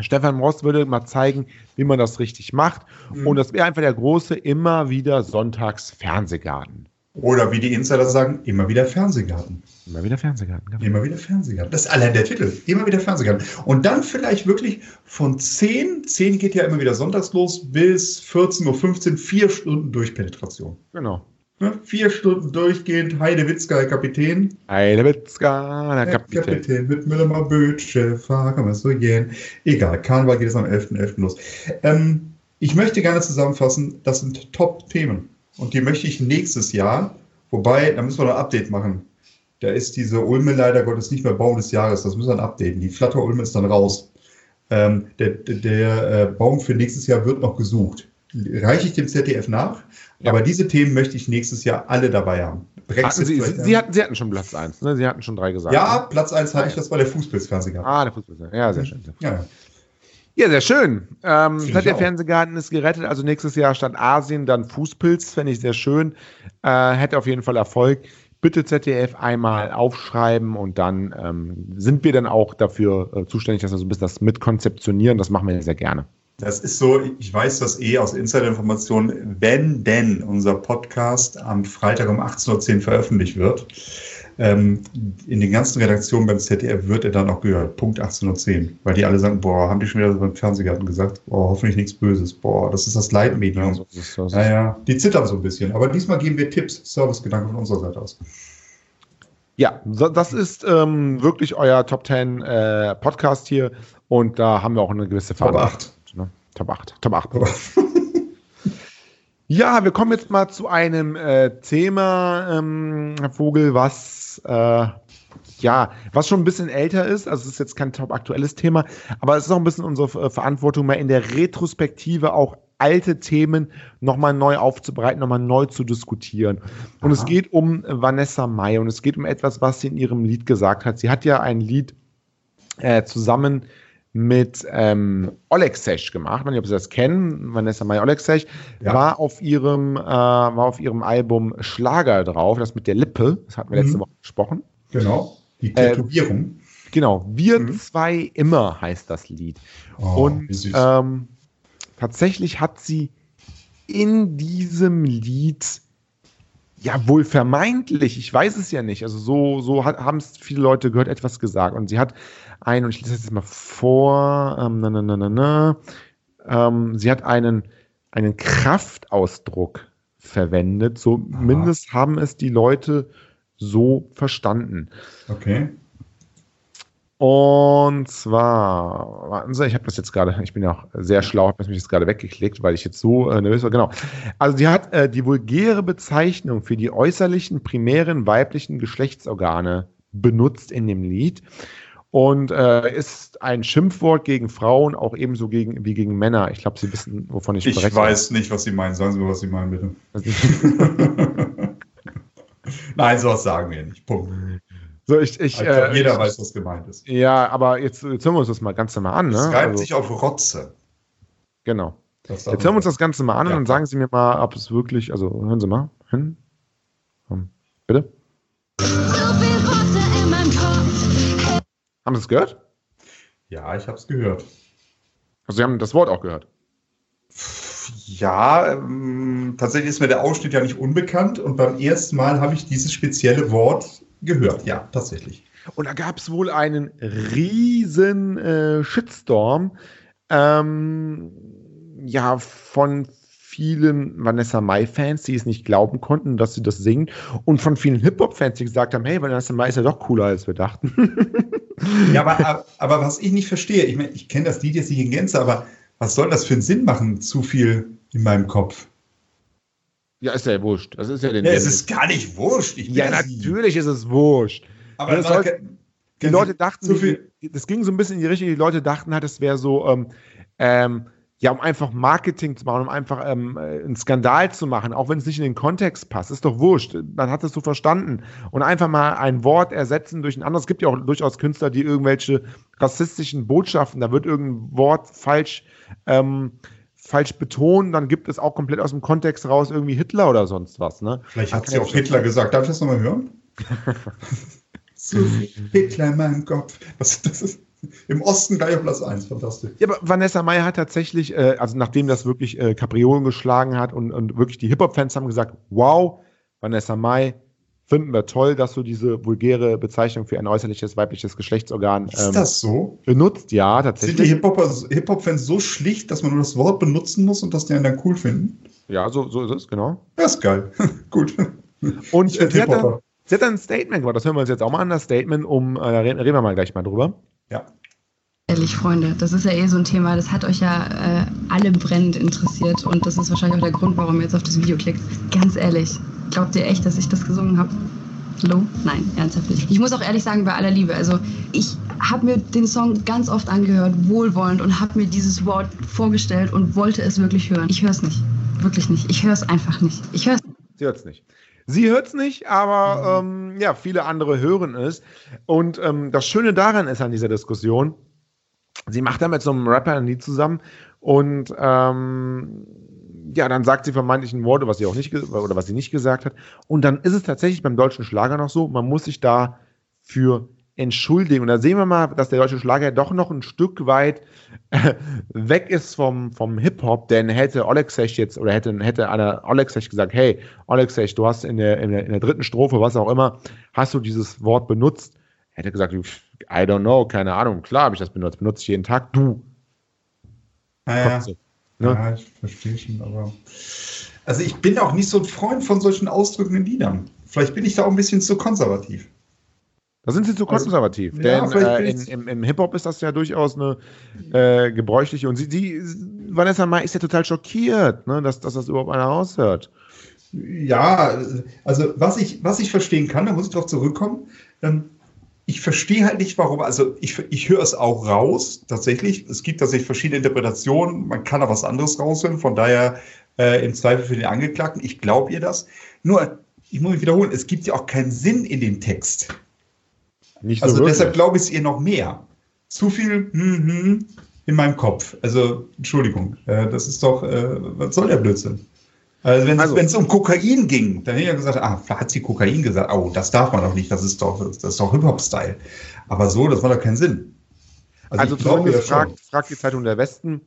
S2: Stefan Rost würde mal zeigen, wie man das richtig macht. Mhm. Und das wäre einfach der große immer wieder Sonntags Fernsehgarten.
S3: Oder wie die Insider sagen, immer wieder Fernsehgarten.
S2: Immer wieder Fernsehgarten.
S3: Genau. Immer wieder Fernsehgarten. Das ist allein der Titel. Immer wieder Fernsehgarten. Und dann vielleicht wirklich von 10, 10 geht ja immer wieder sonntags los, bis 14.15 Uhr, vier Stunden Durchpenetration.
S2: Genau.
S3: Ne? Vier Stunden durchgehend, Heide Witzka, Herr Kapitän.
S2: Heide Witzka,
S3: Herr Kapitän. Kapitän mit Müller Bötsche, fahren wir so gehen. Egal, Karneval geht es am 11.11. .11. los. Ähm, ich möchte gerne zusammenfassen, das sind Top-Themen. Und die möchte ich nächstes Jahr, wobei, da müssen wir noch ein Update machen. Da ist diese Ulme leider Gottes nicht mehr Baum des Jahres, das müssen wir dann updaten. Die Flatter-Ulme ist dann raus. Ähm, der, der, der äh, Baum für nächstes Jahr wird noch gesucht. Reiche ich dem ZDF nach? Ja. Aber diese Themen möchte ich nächstes Jahr alle dabei haben.
S2: Brexit Sie, Sie, Sie, hatten, Sie hatten schon Platz 1, ne? Sie hatten schon drei gesagt.
S3: Ja, ne? Platz 1 hatte ich, das war der Fußpilzfernsehgarten.
S2: Ah, der Fußpilzfernsehgarten. Ja, sehr schön. Ja. Ja, sehr schön. Ähm, der Fernsehgarten ist gerettet. Also nächstes Jahr statt Asien dann Fußpilz. Fände ich sehr schön. Äh, hätte auf jeden Fall Erfolg. Bitte ZDF einmal aufschreiben und dann ähm, sind wir dann auch dafür äh, zuständig, dass wir so ein bisschen das mitkonzeptionieren. Das machen wir sehr gerne.
S3: Das ist so, ich weiß das eh aus Insider-Informationen, wenn denn unser Podcast am Freitag um 18.10 Uhr veröffentlicht wird, ähm, in den ganzen Redaktionen beim ZDF wird er dann auch gehört, Punkt 18.10 Uhr, weil die alle sagen, boah, haben die schon wieder beim Fernsehgarten gesagt, boah, hoffentlich nichts Böses, boah, das ist das Leitmedium. Ja, so ist, ist. Naja, die zittern so ein bisschen, aber diesmal geben wir Tipps, Servicegedanken von unserer Seite aus.
S2: Ja, das ist ähm, wirklich euer Top 10 äh, Podcast hier und da haben wir auch eine gewisse
S3: Top 8.
S2: Top 8. Top 8. ja, wir kommen jetzt mal zu einem äh, Thema, ähm, Herr Vogel, was äh, ja, was schon ein bisschen älter ist, also es ist jetzt kein top aktuelles Thema, aber es ist auch ein bisschen unsere Verantwortung, mal in der Retrospektive auch alte Themen nochmal neu aufzubereiten, nochmal neu zu diskutieren. Und Aha. es geht um Vanessa Mai und es geht um etwas, was sie in ihrem Lied gesagt hat. Sie hat ja ein Lied äh, zusammen mit ähm, Olexech gemacht. Ich weiß nicht, ob Sie das kennen. Vanessa Mai Olexech ja. war auf ihrem äh, war auf ihrem Album Schlager drauf, das mit der Lippe. Das hatten wir letzte mhm. Woche besprochen.
S3: Genau. Die Tätowierung.
S2: Äh, genau. Wir mhm. zwei immer heißt das Lied. Oh, Und ähm, tatsächlich hat sie in diesem Lied ja wohl vermeintlich, ich weiß es ja nicht, also so, so haben es viele Leute gehört, etwas gesagt. Und sie hat ein, und ich lese das jetzt mal vor, ähm, na, na, na, na, na, ähm, sie hat einen, einen Kraftausdruck verwendet, zumindest Aha. haben es die Leute so verstanden.
S3: Okay.
S2: Und zwar, warten Sie, ich habe das jetzt gerade, ich bin ja auch sehr schlau, habe mich jetzt gerade weggeklickt, weil ich jetzt so äh, nervös war. Genau. Also die hat äh, die vulgäre Bezeichnung für die äußerlichen primären weiblichen Geschlechtsorgane benutzt in dem Lied und äh, ist ein Schimpfwort gegen Frauen, auch ebenso gegen, wie gegen Männer. Ich glaube, Sie wissen, wovon ich
S3: spreche. Ich weiß nicht, was Sie meinen. Sagen Sie mal, was Sie meinen, bitte. Nein, sowas sagen wir nicht. Punkt.
S2: So, ich, ich,
S3: also, äh, jeder ich, weiß, was gemeint ist.
S2: Ja, aber jetzt, jetzt hören wir uns das mal ganz normal an. Ne? Es
S3: reibt also, sich auf Rotze.
S2: Genau. Jetzt hören wir uns das Ganze mal an ja. und sagen Sie mir mal, ob es wirklich, also hören Sie mal hin. Um, bitte. Haben Sie es gehört?
S3: Ja, ich habe es gehört.
S2: Also Sie haben das Wort auch gehört?
S3: Ja, ähm, tatsächlich ist mir der Ausschnitt ja nicht unbekannt und beim ersten Mal habe ich dieses spezielle Wort gehört, ja, tatsächlich.
S2: Und da gab es wohl einen riesen äh, Shitstorm, ähm, ja, von vielen Vanessa Mai-Fans, die es nicht glauben konnten, dass sie das singt, und von vielen Hip-Hop-Fans, die gesagt haben, hey, Vanessa Mai ist ja doch cooler, als wir dachten.
S3: ja, aber, aber was ich nicht verstehe, ich meine, ich kenne das Lied jetzt nicht in Gänze, aber was soll das für einen Sinn machen, zu viel in meinem Kopf?
S2: Ja, ist ja wurscht. Das ist ja
S3: den. Ja, es ist gar nicht wurscht.
S2: ja, natürlich ist es wurscht. Aber das soll, die Leute dachten, so viel das ging so ein bisschen in die Richtung, die Leute dachten halt, es wäre so, ähm, ähm, ja, um einfach Marketing zu machen, um einfach ähm, einen Skandal zu machen, auch wenn es nicht in den Kontext passt, ist doch wurscht. Man hat es so verstanden. Und einfach mal ein Wort ersetzen durch ein anderes. Es gibt ja auch durchaus Künstler, die irgendwelche rassistischen Botschaften, da wird irgendein Wort falsch ähm, falsch betonen, dann gibt es auch komplett aus dem Kontext raus irgendwie Hitler oder sonst was. Ne?
S3: Vielleicht hat sie auch Hitler gesagt. Darf ich das nochmal hören? so Hitler in meinem Kopf. Das, das ist im Osten gleich auf Platz 1, fantastisch.
S2: Ja, aber Vanessa Meyer hat tatsächlich, äh, also nachdem das wirklich äh, Kapriolen geschlagen hat und, und wirklich die Hip-Hop-Fans haben gesagt, wow, Vanessa Mai, finden wir toll, dass du diese vulgäre Bezeichnung für ein äußerliches weibliches Geschlechtsorgan
S3: ähm, Ist das so?
S2: benutzt. Ja, tatsächlich.
S3: Sind die Hip-Hop-Fans so schlicht, dass man nur das Wort benutzen muss und das die dann cool finden?
S2: Ja, so, so ist es, genau.
S3: Das ist geil. Gut.
S2: Und sie hat, dann, sie hat, dann, ein Statement gemacht, das hören wir uns jetzt auch mal an, das Statement, um, äh, reden, reden wir mal gleich mal drüber.
S3: Ja.
S4: Ehrlich, Freunde, das ist ja eh so ein Thema, das hat euch ja äh, alle brennend interessiert und das ist wahrscheinlich auch der Grund, warum ihr jetzt auf das Video klickt. Ganz ehrlich, glaubt ihr echt, dass ich das gesungen habe? Hallo? Nein, ernsthaft nicht. Ich muss auch ehrlich sagen, bei aller Liebe, also ich habe mir den Song ganz oft angehört, wohlwollend und habe mir dieses Wort vorgestellt und wollte es wirklich hören. Ich höre es nicht. Wirklich nicht. Ich höre es einfach nicht. Ich höre es.
S2: Sie hört es nicht. Sie hört es nicht, aber ähm, ja, viele andere hören es. Und ähm, das Schöne daran ist an dieser Diskussion, sie macht da mit so einem Rapper ein Lied zusammen und ähm, ja, dann sagt sie vermeintlich ein Wort, was sie auch nicht oder was sie nicht gesagt hat. Und dann ist es tatsächlich beim deutschen Schlager noch so, man muss sich da für entschuldigen. Und da sehen wir mal, dass der deutsche Schlager doch noch ein Stück weit äh, weg ist vom, vom Hip-Hop, denn hätte Olexech jetzt, oder hätte, hätte einer Olexech gesagt, hey, Olexech, du hast in der, in, der, in der dritten Strophe, was auch immer, hast du dieses Wort benutzt, hätte gesagt, I don't know, keine Ahnung, klar habe ich das benutzt, benutze ich jeden Tag, du.
S3: Naja, ah, ne? ja, ich verstehe schon, aber also ich bin auch nicht so ein Freund von solchen ausdrückenden Liedern. Vielleicht bin ich da auch ein bisschen zu konservativ.
S2: Da sind sie zu also, konservativ. Also, denn ja, äh, in, im, im Hip-Hop ist das ja durchaus eine äh, gebräuchliche. Und sie, die, Vanessa Mai ist ja total schockiert, ne, dass, dass das überhaupt einer raushört.
S3: Ja, also was ich, was ich verstehen kann, da muss ich drauf zurückkommen. Ähm, ich verstehe halt nicht, warum. Also ich, ich höre es auch raus, tatsächlich. Es gibt tatsächlich verschiedene Interpretationen. Man kann da was anderes raushören. Von daher äh, im Zweifel für den Angeklagten. Ich glaube ihr das. Nur, ich muss mich wiederholen, es gibt ja auch keinen Sinn in dem Text. Nicht so also wirklich. deshalb glaube ich es ihr noch mehr. Zu viel hm, hm, in meinem Kopf. Also, Entschuldigung, äh, das ist doch, äh, was soll der Blödsinn? Also wenn also, es um Kokain ging, dann hätte ich ja gesagt, ah, hat sie Kokain gesagt? Oh, das darf man doch nicht, das ist doch, das ist doch Hip-Hop-Style. Aber so, das macht doch keinen Sinn.
S2: Also, also zumindest fragt, fragt die Zeitung der Westen,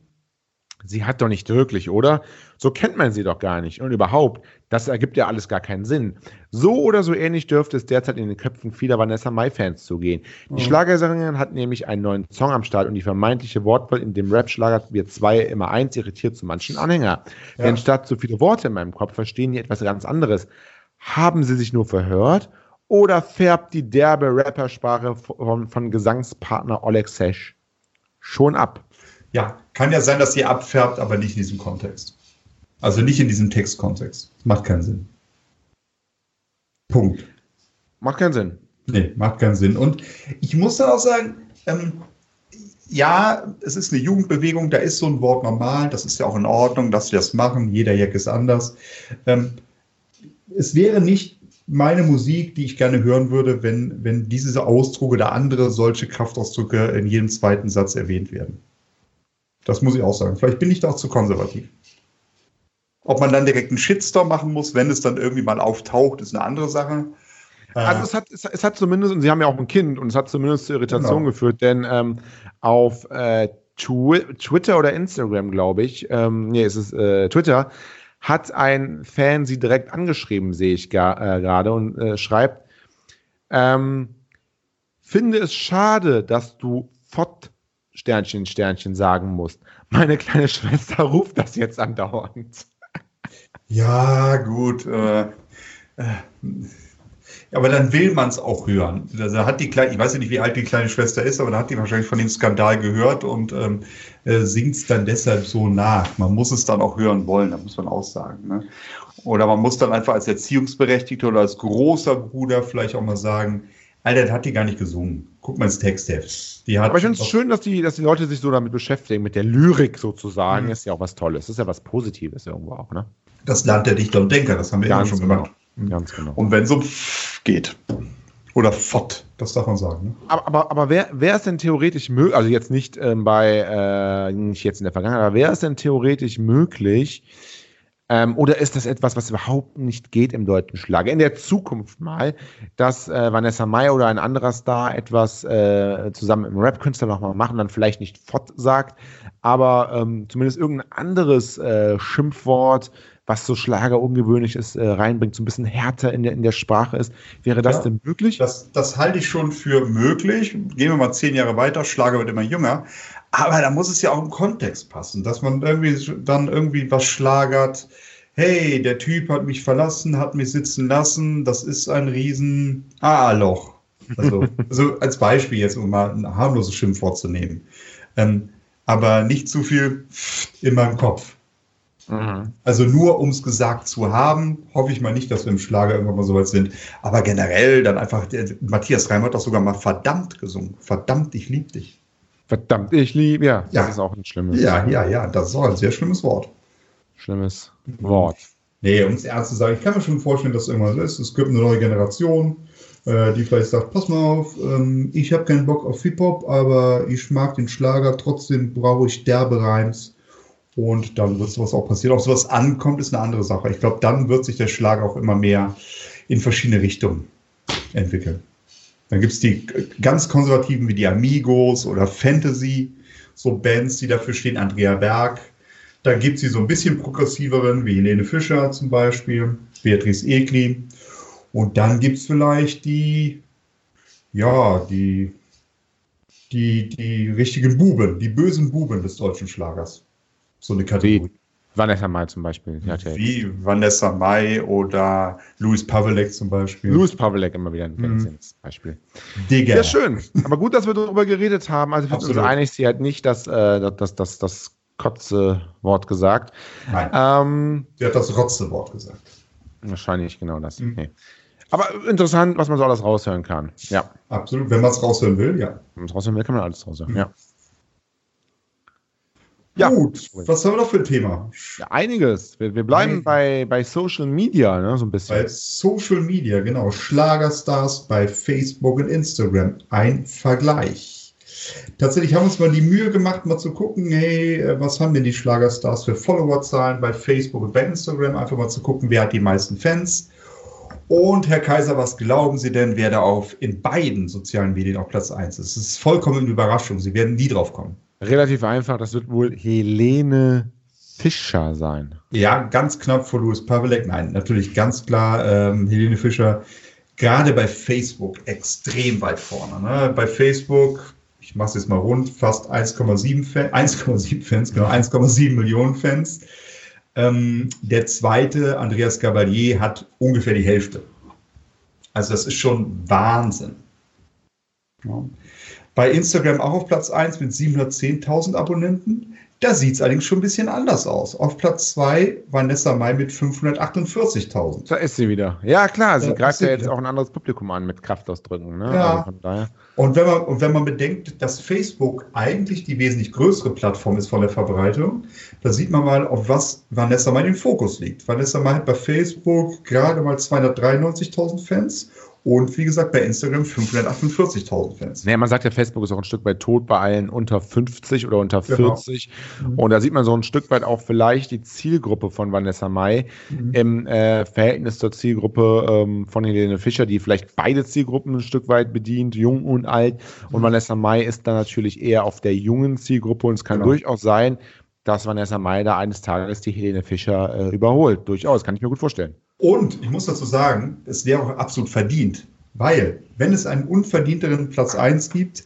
S2: Sie hat doch nicht wirklich, oder? So kennt man sie doch gar nicht. Und überhaupt, das ergibt ja alles gar keinen Sinn. So oder so ähnlich dürfte es derzeit in den Köpfen vieler Vanessa Mai-Fans zugehen. Die mhm. Schlagersängerin hat nämlich einen neuen Song am Start und die vermeintliche Wortwahl in dem Rap-Schlager Wir zwei immer eins irritiert zu manchen Anhänger. Ja. Denn statt so viele Worte in meinem Kopf verstehen die etwas ganz anderes. Haben sie sich nur verhört oder färbt die derbe Rappersprache von, von Gesangspartner Oleg Sesh schon ab?
S3: Ja, kann ja sein, dass sie abfärbt, aber nicht in diesem Kontext. Also nicht in diesem Textkontext. Macht keinen Sinn. Punkt.
S2: Macht keinen Sinn.
S3: Nee, macht keinen Sinn. Und ich muss dann auch sagen, ähm, ja, es ist eine Jugendbewegung, da ist so ein Wort normal, das ist ja auch in Ordnung, dass wir das machen, jeder Jack ist anders. Ähm, es wäre nicht meine Musik, die ich gerne hören würde, wenn, wenn diese Ausdruck oder andere solche Kraftausdrücke in jedem zweiten Satz erwähnt werden. Das muss ich auch sagen. Vielleicht bin ich da auch zu konservativ. Ob man dann direkt einen Shitstorm machen muss, wenn es dann irgendwie mal auftaucht, ist eine andere Sache.
S2: Also es hat, es, es, hat zumindest, und Sie haben ja auch ein Kind, und es hat zumindest zu Irritation genau. geführt, denn ähm, auf äh, Twi Twitter oder Instagram, glaube ich, ähm, nee, es ist äh, Twitter, hat ein Fan sie direkt angeschrieben, sehe ich äh, gerade, und äh, schreibt, ähm, finde es schade, dass du Fott Sternchen, Sternchen sagen musst. Meine kleine Schwester ruft das jetzt andauernd.
S3: Ja, gut. Äh, äh, aber dann will man es auch hören. Da hat die kleine, ich weiß ja nicht, wie alt die kleine Schwester ist, aber da hat die wahrscheinlich von dem Skandal gehört und ähm, äh, singt es dann deshalb so nach. Man muss es dann auch hören wollen, da muss man auch sagen. Ne? Oder man muss dann einfach als Erziehungsberechtigter oder als großer Bruder vielleicht auch mal sagen, Alter, das hat die gar nicht gesungen. Guck mal ins Textheft.
S2: Die hat Aber ich finde es schön, dass die, dass die Leute sich so damit beschäftigen, mit der Lyrik sozusagen. Mhm. Ist ja auch was Tolles. Das ist ja was Positives irgendwo auch, ne?
S3: Das Land der Dichter und Denker, das haben wir ja schon genau. gemacht.
S2: Mhm. Ganz genau.
S3: Und wenn so geht. Oder fort, das darf man sagen. Ne?
S2: Aber, aber, aber wer, wer ist denn theoretisch möglich, also jetzt nicht ähm, bei, äh, nicht jetzt in der Vergangenheit, aber wer ist denn theoretisch möglich, ähm, oder ist das etwas, was überhaupt nicht geht im deutschen Schlager? In der Zukunft mal, dass äh, Vanessa Mai oder ein anderer Star etwas äh, zusammen im Rap-Künstler nochmal machen, dann vielleicht nicht Fott sagt, aber ähm, zumindest irgendein anderes äh, Schimpfwort, was so Schlager ungewöhnlich ist, äh, reinbringt, so ein bisschen härter in der, in der Sprache ist. Wäre das ja, denn möglich?
S3: Das, das halte ich schon für möglich. Gehen wir mal zehn Jahre weiter, Schlager wird immer jünger. Aber da muss es ja auch im Kontext passen, dass man irgendwie dann irgendwie was schlagert. hey, der Typ hat mich verlassen, hat mich sitzen lassen, das ist ein riesen A-Loch. Also, also als Beispiel jetzt, um mal ein harmloses Schimpfwort zu nehmen. Ähm, aber nicht zu viel in meinem Kopf. Mhm. Also nur um es gesagt zu haben, hoffe ich mal nicht, dass wir im Schlager irgendwann mal so weit sind. Aber generell dann einfach, der, Matthias Reim hat doch sogar mal verdammt gesungen. Verdammt, ich liebe dich.
S2: Verdammt, ich liebe, ja, ja, das ist auch ein schlimmes
S3: Ja, ja, ja, das ist auch ein sehr schlimmes Wort.
S2: Schlimmes Wort.
S3: Nee, um es ernst zu sagen, ich kann mir schon vorstellen, dass irgendwas ist. Es gibt eine neue Generation, äh, die vielleicht sagt, pass mal auf, ähm, ich habe keinen Bock auf Hip-Hop, aber ich mag den Schlager, trotzdem brauche ich derbe Reims. Und dann wird sowas auch passieren. Ob sowas ankommt, ist eine andere Sache. Ich glaube, dann wird sich der Schlager auch immer mehr in verschiedene Richtungen entwickeln. Dann gibt es die ganz konservativen wie die Amigos oder Fantasy, so Bands, die dafür stehen, Andrea Berg. Da gibt es sie so ein bisschen progressiveren, wie Helene Fischer zum Beispiel, Beatrice Egli. Und dann gibt es vielleicht die, ja, die, die, die richtigen Buben, die bösen Buben des deutschen Schlagers. So eine Kategorie.
S2: Vanessa Mai zum Beispiel.
S3: Ja, Wie Vanessa Mai oder Louis Pavelek zum Beispiel.
S2: Louis Pavelek immer wieder ein mhm. Beispiel. Digga. Ja, schön. Aber gut, dass wir darüber geredet haben. Also wir sind uns einig, sie hat nicht das, äh, das, das, das Kotze-Wort gesagt.
S3: Nein. Ähm, sie hat das Rotze-Wort gesagt.
S2: Wahrscheinlich genau das. Mhm. Okay. Aber interessant, was man so alles raushören kann. Ja.
S3: Absolut. Wenn man es raushören will, ja.
S2: Wenn man es raushören will, kann man alles raushören. Mhm. Ja.
S3: Ja, gut. Was haben wir noch für ein Thema?
S2: Ja, einiges. Wir, wir bleiben bei, bei Social Media, ne, so ein bisschen.
S3: Bei Social Media, genau. Schlagerstars bei Facebook und Instagram. Ein Vergleich. Tatsächlich haben wir uns mal die Mühe gemacht, mal zu gucken, hey, äh, was haben denn die Schlagerstars für Followerzahlen bei Facebook und bei Instagram? Einfach mal zu gucken, wer hat die meisten Fans. Und Herr Kaiser, was glauben Sie denn, wer da auf in beiden sozialen Medien auf Platz 1 ist? Es ist vollkommen eine Überraschung. Sie werden nie drauf kommen.
S2: Relativ einfach, das wird wohl Helene Fischer sein.
S3: Ja, ganz knapp vor Louis Pavelek. Nein, natürlich ganz klar ähm, Helene Fischer. Gerade bei Facebook extrem weit vorne. Ne? Bei Facebook, ich mache es jetzt mal rund, fast 1,7 Fan, 1,7 Fans, genau 1,7 Millionen Fans. Ähm, der zweite, Andreas Gavalier, hat ungefähr die Hälfte. Also das ist schon Wahnsinn. Ja. Bei Instagram auch auf Platz 1 mit 710.000 Abonnenten. Da sieht es allerdings schon ein bisschen anders aus. Auf Platz 2 Vanessa Mai mit 548.000.
S2: Da ist sie wieder. Ja, klar, sie da greift ja jetzt wieder. auch ein anderes Publikum an mit Kraftausdrücken. Ne?
S3: Ja. Also und, wenn man, und wenn man bedenkt, dass Facebook eigentlich die wesentlich größere Plattform ist von der Verbreitung, da sieht man mal, auf was Vanessa Mai den Fokus liegt. Vanessa Mai hat bei Facebook gerade mal 293.000 Fans und wie gesagt, bei Instagram 548.000 Fans.
S2: Naja, man sagt ja, Facebook ist auch ein Stück weit tot bei allen unter 50 oder unter 40. Genau. Und da sieht man so ein Stück weit auch vielleicht die Zielgruppe von Vanessa Mai mhm. im äh, Verhältnis zur Zielgruppe ähm, von Helene Fischer, die vielleicht beide Zielgruppen ein Stück weit bedient, jung und alt. Und mhm. Vanessa Mai ist dann natürlich eher auf der jungen Zielgruppe. Und es kann genau. durchaus sein, dass Vanessa Mai da eines Tages die Helene Fischer äh, überholt. Durchaus, kann ich mir gut vorstellen.
S3: Und ich muss dazu sagen, es wäre auch absolut verdient, weil wenn es einen unverdienteren Platz 1 gibt,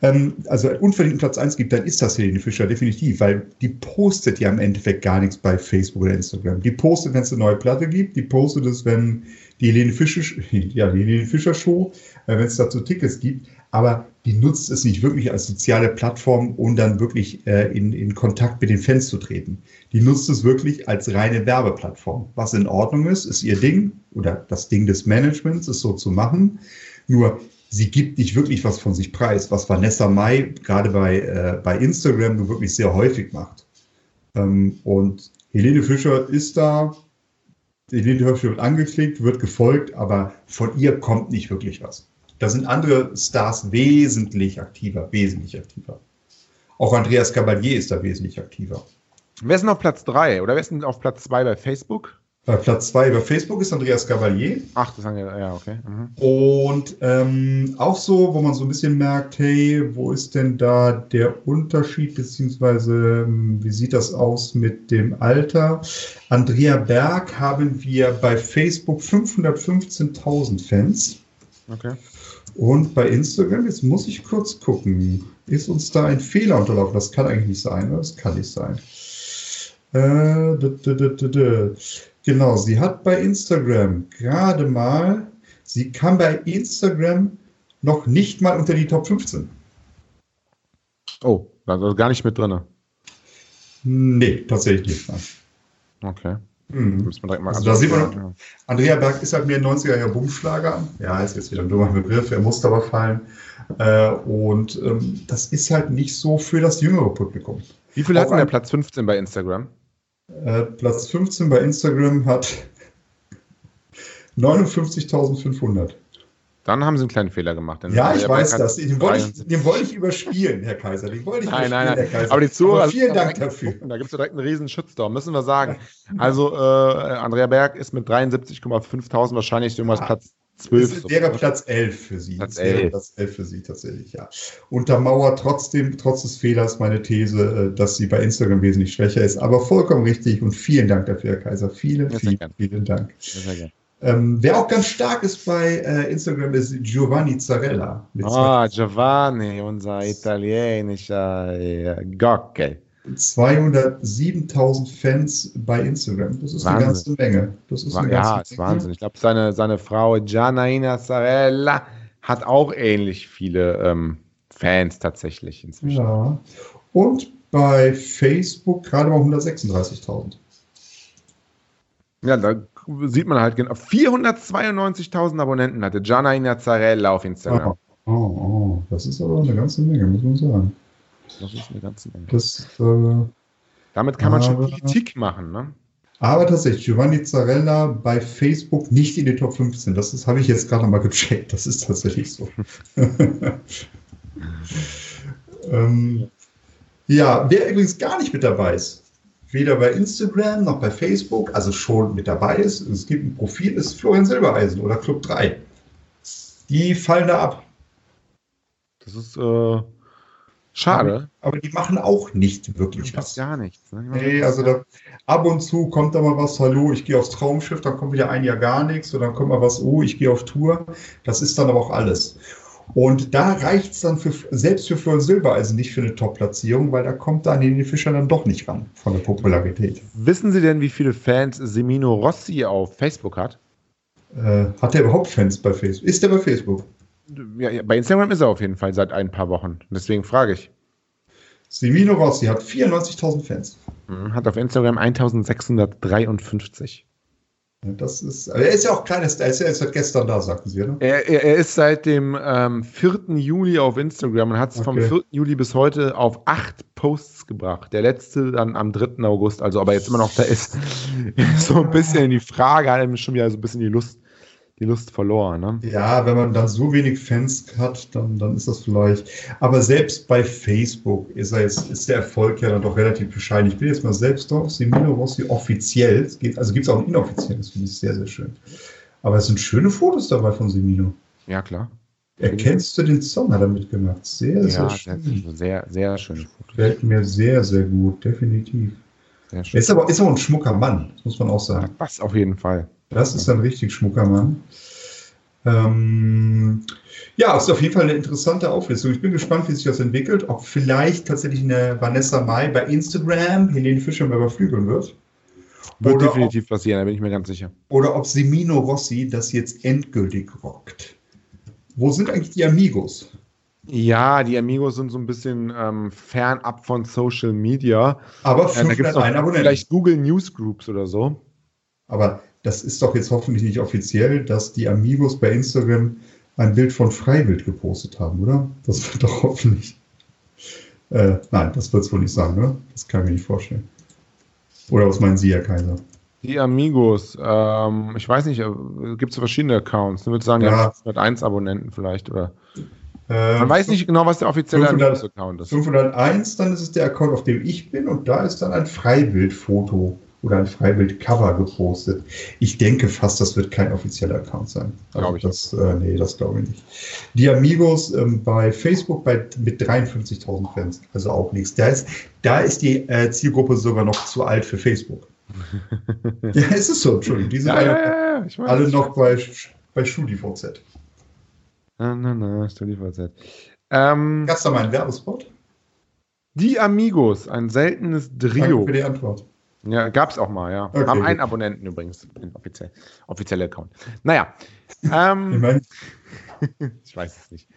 S3: ähm, also einen unverdienten Platz 1 gibt, dann ist das Helene Fischer definitiv, weil die postet ja im Endeffekt gar nichts bei Facebook oder Instagram. Die postet, wenn es eine neue Platte gibt, die postet es, wenn die Helene Fischer, ja, die Helene Fischer Show, äh, wenn es dazu Tickets gibt, aber die nutzt es nicht wirklich als soziale Plattform, um dann wirklich äh, in, in Kontakt mit den Fans zu treten. Die nutzt es wirklich als reine Werbeplattform. Was in Ordnung ist, ist ihr Ding oder das Ding des Managements, ist so zu machen. Nur sie gibt nicht wirklich was von sich preis, was Vanessa Mai gerade bei, äh, bei Instagram nur wirklich sehr häufig macht. Ähm, und Helene Fischer ist da, Helene Fischer wird angeklickt, wird gefolgt, aber von ihr kommt nicht wirklich was. Da sind andere Stars wesentlich aktiver, wesentlich aktiver. Auch Andreas Cavalier ist da wesentlich aktiver.
S2: Wer ist denn auf Platz 3 oder wer ist denn auf Platz 2 bei Facebook?
S3: Bei Platz 2 bei Facebook ist Andreas Cavalier.
S2: Ach, das haben wir, ja, okay.
S3: Mhm. Und ähm, auch so, wo man so ein bisschen merkt, hey, wo ist denn da der Unterschied, beziehungsweise ähm, wie sieht das aus mit dem Alter? Andrea Berg haben wir bei Facebook 515.000 Fans. Okay. Und bei Instagram, jetzt muss ich kurz gucken, ist uns da ein Fehler unterlaufen? Das kann eigentlich nicht sein, oder? Das kann nicht sein. Äh, d -d -d genau, sie hat bei Instagram gerade mal, sie kam bei Instagram noch nicht mal unter die Top 15.
S2: Oh, also gar nicht mit drin.
S3: Nee, tatsächlich nicht.
S2: Okay.
S3: Mhm. Also da sieht man, ja. Andrea Berg ist halt mehr 90er Jahre Bumschlager. Ja, ist jetzt wieder ein dummer Begriff, er muss aber fallen. Äh, und ähm, das ist halt nicht so für das jüngere Publikum.
S2: Wie viel hat denn der Platz 15 bei Instagram?
S3: Äh, Platz 15 bei Instagram hat 59.500.
S2: Dann haben sie einen kleinen Fehler gemacht.
S3: ja, ich weiß das. Den wollte ich, den wollte ich überspielen, Herr Kaiser. Den wollte ich
S2: nein, nein,
S3: nein.
S2: Herr Kaiser. Aber die Zuhörer. Aber
S3: vielen Dank dafür.
S2: Da gibt es direkt einen riesen Shitstorm, müssen wir sagen. Also, äh, Andrea Berg ist mit 73,5.000 wahrscheinlich irgendwas ja. Platz 12.
S3: Das wäre Platz 11 für sie.
S2: Platz 11.
S3: Platz 11 für sie tatsächlich, ja. Untermauert trotzdem, trotz des Fehlers, meine These, äh, dass sie bei Instagram wesentlich schwächer ist. Aber vollkommen richtig und vielen Dank dafür, Herr Kaiser. Vielen, vielen, vielen Dank. Sehr gerne. Ähm, wer auch ganz stark ist bei äh, Instagram ist Giovanni Zarella.
S2: Ah, Giovanni, unser italienischer äh, Gockel.
S3: 207.000 Fans bei Instagram. Das ist Wahnsinn. eine ganze Menge. Das ist
S2: eine ja, ganze ist Menge. Wahnsinn. Ich glaube, seine, seine Frau Giannaina Zarella hat auch ähnlich viele ähm, Fans tatsächlich inzwischen.
S3: Ja. Und bei Facebook gerade mal 136.000.
S2: Ja, da sieht man halt genau. 492.000 Abonnenten hatte Gianna Inazzarella auf Instagram.
S3: Oh, oh, oh, das ist aber eine ganze Menge, muss man sagen.
S2: Das ist eine ganze Menge.
S3: Das, äh,
S2: Damit kann man aber, schon Politik machen, ne?
S3: Aber tatsächlich, Giovanni Zarella bei Facebook nicht in die Top 15. Das habe ich jetzt gerade mal gecheckt. Das ist tatsächlich so. ähm, ja, wer übrigens gar nicht mit dabei ist, weder bei Instagram noch bei Facebook, also schon mit dabei ist. Es gibt ein Profil, ist Florian Silbereisen oder Club 3. Die fallen da ab.
S2: Das ist äh, schade.
S3: Aber, aber, die machen auch nicht wirklich
S2: was. Gar nichts. Ne?
S3: Nee, also da, ab und zu kommt da mal was, hallo, ich gehe aufs Traumschiff, dann kommt wieder ein Jahr gar nichts, und dann kommt mal was, oh, ich gehe auf Tour. Das ist dann aber auch alles. Und da reicht es dann für, selbst für Florian Silbereisen nicht für eine Top-Platzierung, weil da kommt da an den Fischer dann doch nicht ran von der Popularität.
S2: Wissen Sie denn, wie viele Fans Semino Rossi auf Facebook hat?
S3: Äh, hat er überhaupt Fans bei Facebook? Ist er bei Facebook?
S2: Ja, ja, bei Instagram ist er auf jeden Fall seit ein paar Wochen. Deswegen frage ich.
S3: Semino Rossi hat 94.000 Fans.
S2: Hm, hat auf Instagram 1653.
S3: Das ist, er ist ja auch kleines, er ist ja seit gestern da, sagten Sie, ne?
S2: Er, er, er ist seit dem ähm, 4. Juli auf Instagram und hat es okay. vom 4. Juli bis heute auf acht Posts gebracht. Der letzte dann am 3. August, also aber jetzt immer noch da ist, so ein bisschen die Frage, hat ihm schon wieder so ein bisschen die Lust die Lust verloren. Ne?
S3: Ja, wenn man dann so wenig Fans hat, dann, dann ist das vielleicht. Aber selbst bei Facebook ist, er jetzt, ist der Erfolg ja dann doch relativ bescheiden. Ich bin jetzt mal selbst drauf, Semino Rossi offiziell. Es geht, also gibt es auch ein inoffizielles, finde ich sehr, sehr schön. Aber es sind schöne Fotos dabei von Semino.
S2: Ja, klar.
S3: Erkennst du den Song, hat er mitgemacht. Sehr, ja, sehr
S2: schön. Sehr, sehr Fotos.
S3: Fällt mir sehr, sehr gut, definitiv. Sehr schön. Ist aber, ist aber ein schmucker Mann, muss man auch sagen.
S2: Was auf jeden Fall.
S3: Das ist ein richtig schmucker Mann. Ähm, ja, ist auf jeden Fall eine interessante Auflistung. Ich bin gespannt, wie sich das entwickelt. Ob vielleicht tatsächlich eine Vanessa Mai bei Instagram Helene Fischer mal überflügeln wird.
S2: Wird oder definitiv ob, passieren, da bin ich mir ganz sicher.
S3: Oder ob Semino Rossi das jetzt endgültig rockt. Wo sind eigentlich die Amigos?
S2: Ja, die Amigos sind so ein bisschen ähm, fernab von Social Media.
S3: Aber äh, da gibt's noch
S2: vielleicht Google Newsgroups oder so.
S3: Aber das ist doch jetzt hoffentlich nicht offiziell, dass die Amigos bei Instagram ein Bild von Freiwild gepostet haben, oder? Das wird doch hoffentlich. Äh, nein, das wird es wohl nicht sagen, oder? Das kann ich mir nicht vorstellen. Oder was meinen Sie, Herr Kaiser?
S2: Die Amigos, ähm, ich weiß nicht, äh, gibt es verschiedene Accounts? Ich würde sagen, ja, 501 Abonnenten vielleicht, oder? Äh, Man weiß nicht genau, was der offizielle
S3: Amigos-Account ist. 501, dann ist es der Account, auf dem ich bin, und da ist dann ein Freibildfoto oder ein Freibild-Cover gepostet. Ich denke fast, das wird kein offizieller Account sein.
S2: Also glaube ich.
S3: Das, äh, nee, das glaube ich nicht. Die Amigos ähm, bei Facebook bei, mit 53.000 Fans, also auch nichts. Da ist, da ist die äh, Zielgruppe sogar noch zu alt für Facebook. ja, es ist so, Entschuldigung. Die sind ja, alle, ja, ja, alle noch bei, bei StudiVZ.
S2: Na, na, na, StudiVZ. Ähm,
S3: Gast da mal einen Werbespot?
S2: Die Amigos, ein seltenes Trio.
S3: Danke für die Antwort.
S2: Ja, gab es auch mal, ja.
S3: Okay,
S2: Haben einen. Abonnenten übrigens, den offiziell, offizielle Account. Naja. Ähm, ich weiß es nicht.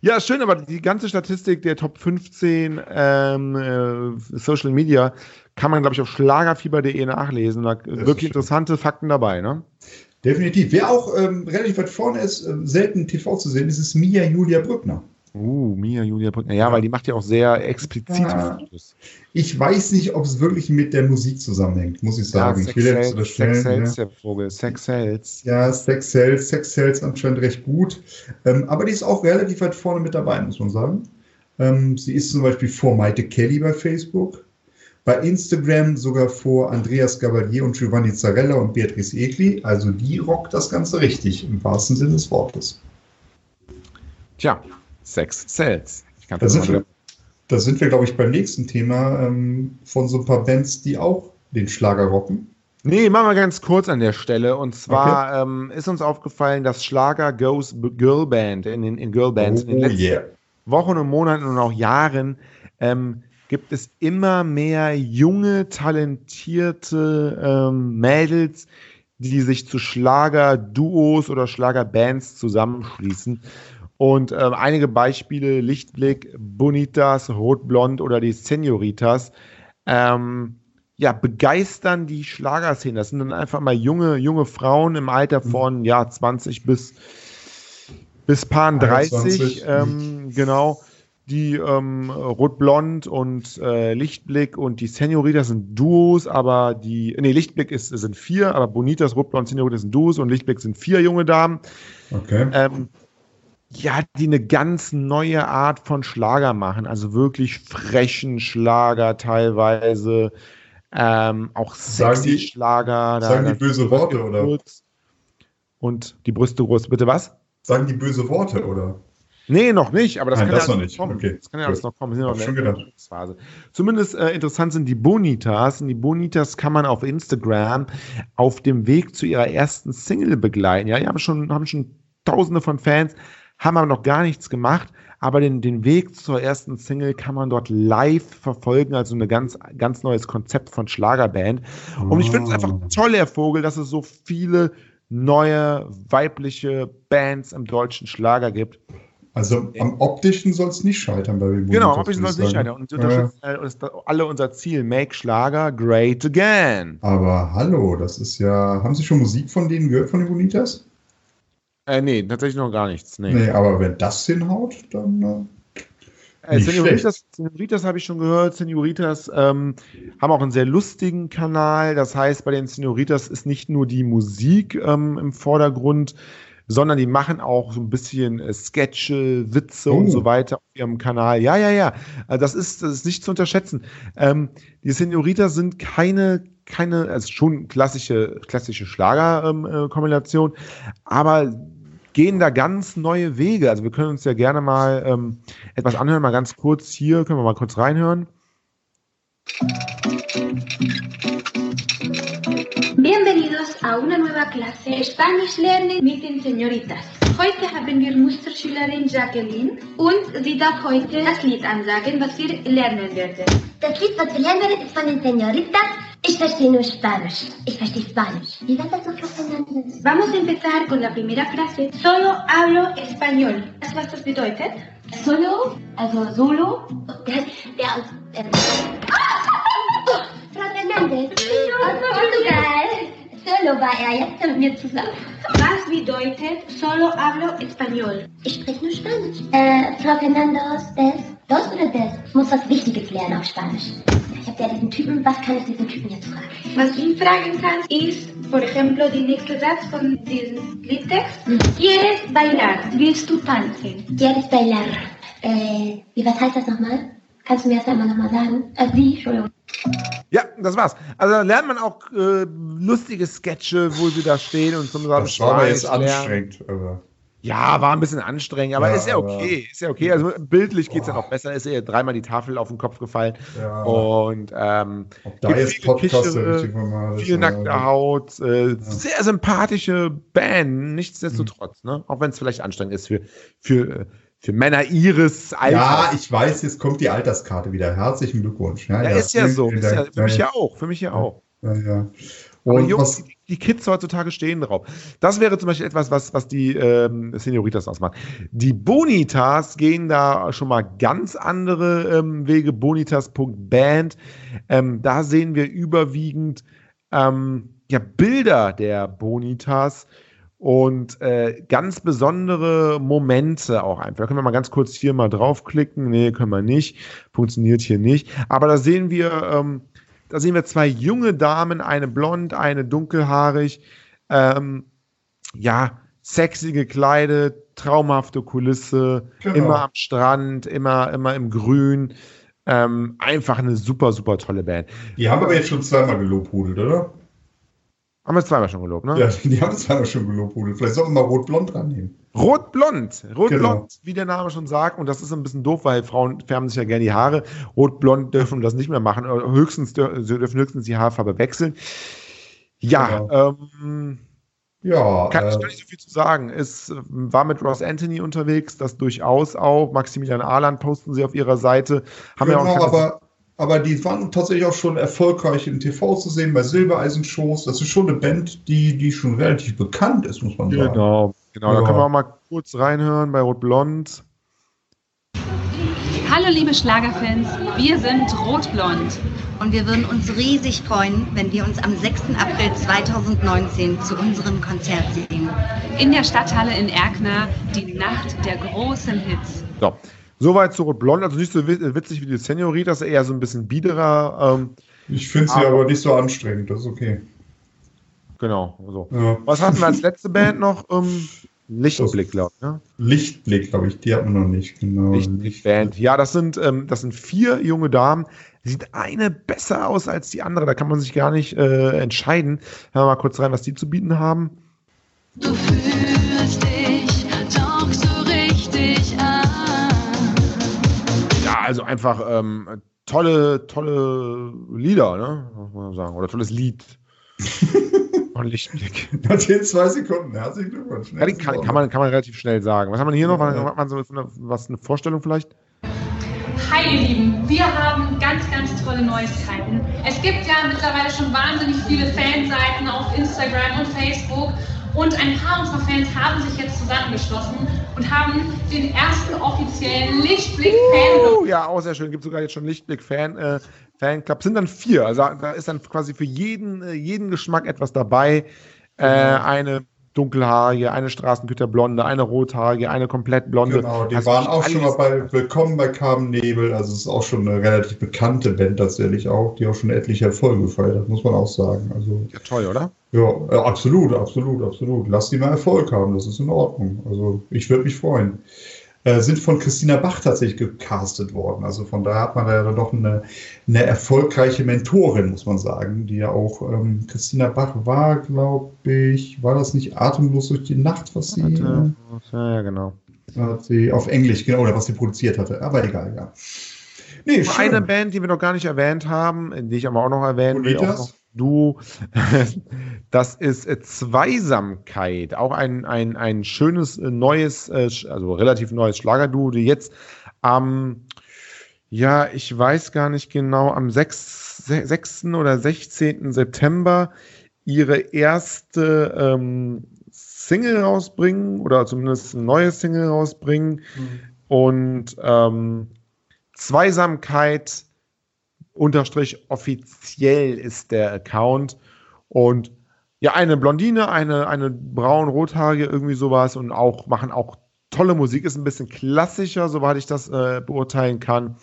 S2: Ja, schön, aber die ganze Statistik der Top 15 ähm, äh, Social Media kann man, glaube ich, auf schlagerfieber.de nachlesen. Da
S3: ist
S2: wirklich
S3: schön.
S2: interessante Fakten dabei, ne?
S3: Definitiv. Wer auch ähm, relativ weit vorne ist, ähm, selten TV zu sehen, ist, ist Mia Julia Brückner.
S2: Uh, Mia Julia Brückner. Ja, weil die macht ja auch sehr explizite
S3: Ja.
S2: Fotos.
S3: Ich weiß nicht, ob es wirklich mit der Musik zusammenhängt, muss ich sagen. ich jetzt
S2: Sex Sells, Sex
S3: unterstellen,
S2: Sells,
S3: ja.
S2: der Vogel. Sex Sells.
S3: Ja, Sex Sales, Sex Sales anscheinend recht gut. Ähm, aber die ist auch relativ weit vorne mit dabei, muss man sagen. Ähm, sie ist zum Beispiel vor Maite Kelly bei Facebook. Bei Instagram sogar vor Andreas Gabalier und Giovanni Zarella und Beatrice Egli. Also die rockt das Ganze richtig, im wahrsten Sinne des Wortes.
S2: Tja, Sex Sells. Ich kann
S3: Da
S2: das
S3: sind,
S2: mal
S3: wir, da sind wir, glaube ich, beim nächsten Thema ähm, von so ein paar Bands, die auch den Schlager rocken.
S2: Nee, machen wir ganz kurz an der Stelle. Und zwar ähm, ist uns aufgefallen, dass Schlager Goes Girl Band in den in Girl Bands in den
S3: Oh
S2: letzten
S3: yeah.
S2: Wochen und Monaten und auch Jahren ähm, gibt es immer mehr junge, talentierte ähm, Mädels, die sich zu Schlager-Duos oder Schlager-Bands zusammenschließen. Und ähm, einige Beispiele: Lichtblick, Bonitas, Rotblond oder die Senioritas. Ähm, ja, begeistern die Schlagerszene. Das sind dann einfach mal junge, junge Frauen im Alter von ja, 20 bis, bis Paar 30,
S3: 21,
S2: ähm, genau. Die ähm, Rotblond und äh, Lichtblick und die Senorita sind Duos, aber die, nee, Lichtblick ist, sind vier, aber Bonitas, Rotblond, Senorita sind Duos und Lichtblick sind vier junge Damen.
S3: Okay.
S2: Ähm, ja, die eine ganz neue Art von Schlager machen, also wirklich frechen Schlager teilweise, ähm, auch sexy
S3: die-
S2: Schlager.
S3: sagen die böse Worte, oder?
S2: Und die Brüste groß, bitte was?
S3: Sagen die böse Worte, oder?
S2: Nee, noch nicht, aber das
S3: Nein,
S2: kann
S3: das
S2: ja
S3: noch
S2: alles
S3: nicht.
S2: kommen.
S3: Okay,
S2: Das kann ja alles noch kommen. Wir sind noch
S3: schon gedacht.
S2: Zumindest äh, interessant sind die Bonitas. Und die Bonitas kann man auf Instagram auf dem Weg zu ihrer ersten Single begleiten. Ja, die haben schon, haben schon tausende von Fans, haben aber noch gar nichts gemacht. Aber den, den Weg zur ersten Single kann man dort live verfolgen, also ein ganz, ganz neues Konzept von Schlagerband. Und ich finde es einfach toll, Herr Vogel, dass es so viele neue weibliche Bands im deutschen Schlager gibt.
S3: Also am optischen soll es nicht scheitern bei Bonitas,
S2: Genau, ob ich soll es nicht scheitern. Und sie unterstützen äh, alle unser Ziel. Make Schlager great again.
S3: Aber hallo, das ist ja. Haben Sie schon Musik von denen gehört, von den Bonitas?
S2: Äh, nee, tatsächlich noch gar nichts. Nee.
S3: Nee, aber wenn das hinhaut, dann. Äh,
S2: Äh, Senoritas, Senoritas habe ich schon gehört. Senoritas ähm, haben auch einen sehr lustigen Kanal. Das heißt, bei den Senoritas ist nicht nur die Musik ähm, im Vordergrund, sondern die machen auch so ein bisschen äh, Sketche, Witze und
S3: Oh.
S2: so weiter auf ihrem Kanal. Ja, ja, ja. Also das ist, das ist nicht zu unterschätzen. Ähm, die Senoritas sind keine, keine, also schon klassische, klassische Schlager-Kombination, äh, Kombination, aber gehen da ganz neue Wege. Also wir können uns ja gerne mal ähm, etwas anhören, mal ganz kurz hier, können wir mal kurz reinhören.
S5: Bienvenidos a una nueva clase Spanish Learning mit den Señoritas. Heute haben wir Musterschülerin Jacqueline und sie darf heute das Lied ansagen, was wir lernen werden.
S6: Das Lied, was wir lernen werden, ist von den Señoritas. Ich verstehe nur Spanisch. Ich verstehe Spanisch. Wie war das so, Frau Fernandes?
S5: Vamos a empezar con la primera frase. Solo hablo español. ¿Sabes was das bedeutet?
S6: Solo, also Solo. Der, der aus. Ähm, oh, Frau Fernandes. Aus Portugal. Solo war er jetzt mit mir zusammen.
S5: Was bedeutet solo hablo español?
S6: Ich spreche nur Spanisch. Äh, Frau Fernandes, des? Dos oder des? Ich muss was Wichtiges lernen auf Spanisch. Ich habe ja diesen Typen. Was kann ich diesen Typen jetzt fragen?
S5: Was du ihn fragen kannst, ist, por ejemplo, der nächste Satz von diesem Liedtext. ¿Quieres bailar? Willst du tanzen?
S6: Quieres bailar? Äh, wie, was heißt das nochmal? Kannst du mir das einmal nochmal sagen? Äh, wie? Entschuldigung.
S2: Ja, das war's. Also da lernt man auch äh, lustige Sketche, wo sie da stehen und zum Beispiel
S3: Das war aber jetzt
S2: lernen.
S3: anstrengend. Aber
S2: Ja, war ein bisschen anstrengend, aber
S3: Ja,
S2: ist ja okay. Ist ja okay. Also bildlich geht's ja
S3: Boah.
S2: noch besser. Ist ja dreimal die Tafel auf den Kopf gefallen.
S3: ja,
S2: Und ähm,
S3: ob da jetzt
S2: viele
S3: Podcast
S2: Kichere,
S3: ist.
S2: viel nackte Haut, äh, sehr sympathische Band, nichtsdestotrotz, ne? Auch wenn es vielleicht anstrengend ist für, für, äh, für Männer ihres
S3: Alters. Ja, ich weiß, jetzt kommt die Alterskarte wieder. Herzlichen Glückwunsch.
S2: Ja, ja, ist ja so. Ist ja, für mich ja auch. Für mich ja auch. Ja, ja. Und Jungs, die, die, Kids heutzutage stehen drauf. Das wäre zum Beispiel etwas, was, was die ähm, Senioritas ausmacht. Die Bonitas gehen da schon mal ganz andere ähm, Wege. Bonitas.band. Ähm, da sehen wir überwiegend ähm, ja, Bilder der Bonitas und äh, ganz besondere Momente auch einfach. Da können wir mal ganz kurz hier mal draufklicken. Nee, können wir nicht. Funktioniert hier nicht. Aber da sehen wir, ähm, da sehen wir zwei junge Damen, eine blond, eine dunkelhaarig. Ähm, ja, sexy gekleidet, traumhafte Kulisse, genau. immer am Strand, immer, immer im Grün. Ähm, einfach eine super, super tolle Band.
S3: Die haben aber jetzt schon zweimal gelobhudelt, oder?
S2: Haben wir zweimal schon gelobt, ne?
S3: Ja, die haben zweimal schon gelobhudelt. Vielleicht sollten wir mal Rot-Blond dran nehmen.
S2: Rot-Blond. Rot-Blond, genau. wie der Name schon sagt. Und das ist ein bisschen doof, weil Frauen färben sich ja gerne die Haare. Rot-Blond dürfen das nicht mehr machen. Höchstens sie dürfen höchstens die Haarfarbe wechseln. Ja, genau. ähm, ja, kann, äh, ich kann nicht so viel zu sagen. Es war mit Ross Anthony unterwegs, das durchaus auch. Maximilian Ahland posten sie auf ihrer Seite.
S3: Haben genau, ja auch aber aber die waren tatsächlich auch schon erfolgreich im TV zu sehen, bei Silbereisen-Shows. Das ist schon eine Band, die, die schon relativ bekannt ist, muss man sagen.
S2: Genau, genau. Ja. Da können wir auch mal kurz reinhören bei Rot Blond.
S7: Hallo liebe Schlagerfans, wir sind Rotblond.
S8: Und wir würden uns riesig freuen, wenn wir uns am 6. April 2019 zu unserem Konzert sehen.
S7: In der Stadthalle in Erkner, die Nacht der großen Hits.
S2: So. Soweit zu Rot-Blond, also nicht so witzig wie die Senioritas, eher so ein bisschen biederer. Ähm,
S3: ich finde sie aber, aber, nicht so anstrengend, das ist okay.
S2: Genau, so. Ja. Was hatten wir als letzte Band noch? Ähm, Lichtblick, glaube ich. Ne?
S3: Lichtblick, glaube ich, die hatten wir noch nicht. Genau.
S2: Lichtblick Band. Ja, das sind, ähm, das sind vier junge Damen. Sieht eine besser aus als die andere, da kann man sich gar nicht äh, entscheiden. Hören wir mal kurz rein, was die zu bieten haben. Du fühlst dich also einfach ähm, tolle, tolle Lieder, ne? Muss man sagen. Oder tolles Lied.
S3: Und Lichtblick. Nach den zwei Sekunden. Herzlichen Glückwunsch.
S2: Ja, kann, kann, man, kann man relativ schnell sagen. Was haben wir hier noch? Ja. Hat man so eine, was, eine Vorstellung vielleicht?
S7: Hi ihr Lieben, wir haben ganz, ganz tolle Neuigkeiten. Es gibt ja mittlerweile schon wahnsinnig viele Fanseiten auf Instagram und Facebook und ein paar unserer Fans haben sich jetzt zusammengeschlossen und haben den ersten offiziellen Lichtblick-Fan.
S2: Uh, ja, auch sehr schön. Gibt sogar jetzt schon Lichtblick-Fan. Äh, Fanclub sind dann vier. Also da ist dann quasi für jeden, äh, jeden Geschmack etwas dabei. Äh, eine dunkelhaarige, eine Straßenküterblonde, eine rothaarige, eine komplett blonde.
S3: Genau, die also waren auch schon mal bei Willkommen bei Carmen Nebel. Also es ist auch schon eine relativ bekannte Band tatsächlich auch, die auch schon etliche Erfolge gefeiert hat, muss man auch sagen. Also,
S2: ja, toll, oder?
S3: Ja, äh, absolut, absolut, absolut. Lass die mal Erfolg haben, das ist in Ordnung. Also ich würde mich freuen. Äh, sind von Christina Bach tatsächlich gecastet worden. Also von daher hat man da ja doch eine, eine erfolgreiche Mentorin, muss man sagen, die ja auch, ähm, Christina Bach war, glaube ich, war das nicht atemlos durch die Nacht, was sie. Hatte,
S2: ja, ja, genau.
S3: Hat sie auf Englisch, genau, oder was sie produziert hatte. Aber egal, ja.
S2: Nee, eine Band, die wir noch gar nicht erwähnt haben, die ich aber auch noch erwähnen will, auch noch, du, das ist äh, Zweisamkeit, auch ein, ein, ein schönes äh, neues, äh, also relativ neues Schlagerduo, die jetzt am, ja, ich weiß gar nicht genau, am 6, 6. oder 16. September ihre erste ähm, Single rausbringen oder zumindest ein neues Single rausbringen. Mhm. Und ähm, Zweisamkeit unterstrich offiziell ist der Account. Und ja, eine Blondine, eine, eine braun-rothaarige, irgendwie sowas und auch machen auch tolle Musik, ist ein bisschen klassischer, soweit ich das äh, beurteilen kann.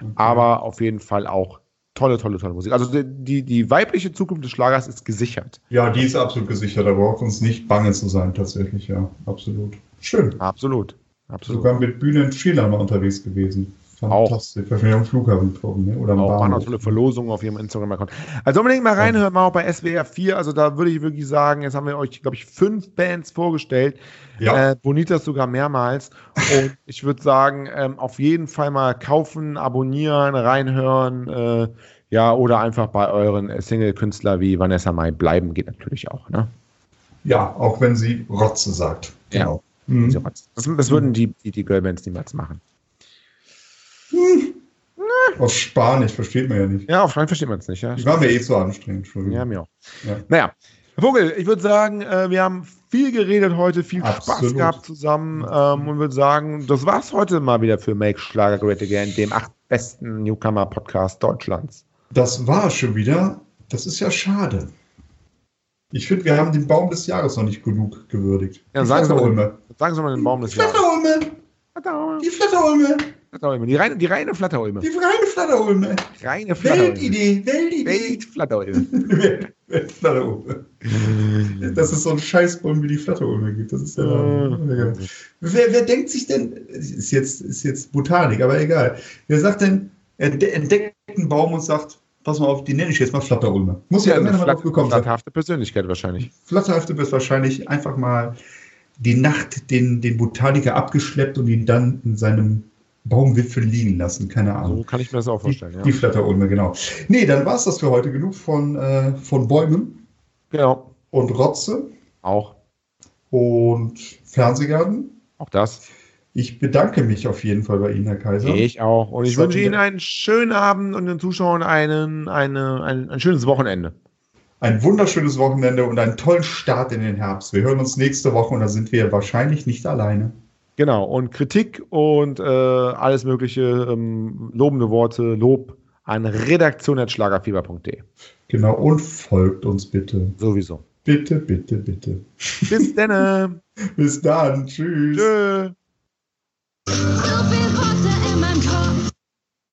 S2: Okay. Aber auf jeden Fall auch tolle, tolle, tolle Musik. Also die, die weibliche Zukunft des Schlagers ist gesichert.
S3: Ja, die ist absolut gesichert. Da braucht uns nicht bange zu sein, tatsächlich, ja. Absolut. Schön.
S2: Absolut. absolut.
S3: Sogar mit Bühnen Schiller mal unterwegs gewesen.
S2: Fantastisch.
S3: Auch. Wahrscheinlich am Flughafen getroffen, ne?
S2: oder Auch Bahnhof. tolle Verlosungen auf ihrem Instagram-Account. Also unbedingt mal reinhören, mal auch bei SWR 4. Also da würde ich wirklich sagen, jetzt haben wir euch, glaube ich, fünf Bands vorgestellt. Ja. Äh, Bonitas sogar mehrmals. Und ich würde sagen, ähm, auf jeden Fall mal kaufen, abonnieren, reinhören. Äh, ja, oder einfach bei euren Single-Künstler wie Vanessa Mai bleiben, geht natürlich auch. Ne?
S3: Ja, auch wenn sie Rotze sagt.
S2: Genau. Ja. Mhm. Das, das, würden die, die, die Girlbands niemals machen.
S3: Hm. Auf Spanisch versteht man ja nicht.
S2: Ja, auf Spanisch versteht man es nicht. Ja.
S3: Die war mir eh zu anstrengend.
S2: Ja, mir auch. Ja. Naja, Vogel, ich würde sagen, äh, wir haben viel geredet heute, viel Absolut. Spaß gehabt zusammen ähm, und würde sagen, das war's heute mal wieder für Make Schlager Great Again, dem acht besten Newcomer-Podcast Deutschlands.
S3: Das war schon wieder. Das ist ja schade. Ich finde, wir haben den Baum des Jahres noch nicht genug gewürdigt.
S2: Ja, sagen Sie, mal, sagen Sie mal den Baum des Jahres.
S3: Flatterulme. Die Flatterulme.
S2: Flatterulme. Die reine, die reine Flatterulme.
S3: Die reine Flatterulme.
S2: Reine Flatterulme.
S3: Weltidee. Weltidee.
S2: Weltflatterulme.
S3: Weltflatterulme. Das ist so ein Scheißbaum, wie die Flatterulme gibt. Das ist ja. Oh. Wer, wer denkt sich denn, ist jetzt, ist jetzt Botanik, aber egal. Wer sagt denn, er entdeckt einen Baum und sagt, pass mal auf, die nenne ich jetzt mal Flatterulme. Muss ja, ja immer
S2: drauf gekommen sein. Flatterhafte Persönlichkeit wahrscheinlich.
S3: Flatterhafte wird wahrscheinlich einfach mal die Nacht den, den Botaniker abgeschleppt und ihn dann in seinem Baumwipfel liegen lassen. Keine Ahnung.
S2: So kann ich mir das auch vorstellen.
S3: Die, ja. die Flatterulme, genau. Nee, dann war es das für heute. Genug von, äh, von Bäumen.
S2: Genau.
S3: Und Rotze.
S2: Auch.
S3: Und Fernsehgarten.
S2: Auch das.
S3: Ich bedanke mich auf jeden Fall bei Ihnen, Herr Kaiser.
S2: Ich auch. Und ich wünsche Ihnen einen schönen Abend und den Zuschauern einen, eine, ein, ein schönes Wochenende.
S3: Ein wunderschönes Wochenende und einen tollen Start in den Herbst. Wir hören uns nächste Woche und da sind wir wahrscheinlich nicht alleine.
S2: Genau. Und Kritik und äh, alles mögliche, ähm, lobende Worte, Lob an redaktion.schlagerfieber.de.
S3: Genau. Und folgt uns bitte.
S2: Sowieso.
S3: Bitte, bitte, bitte.
S2: Bis dann.
S3: Bis dann. Tschüss.
S6: You.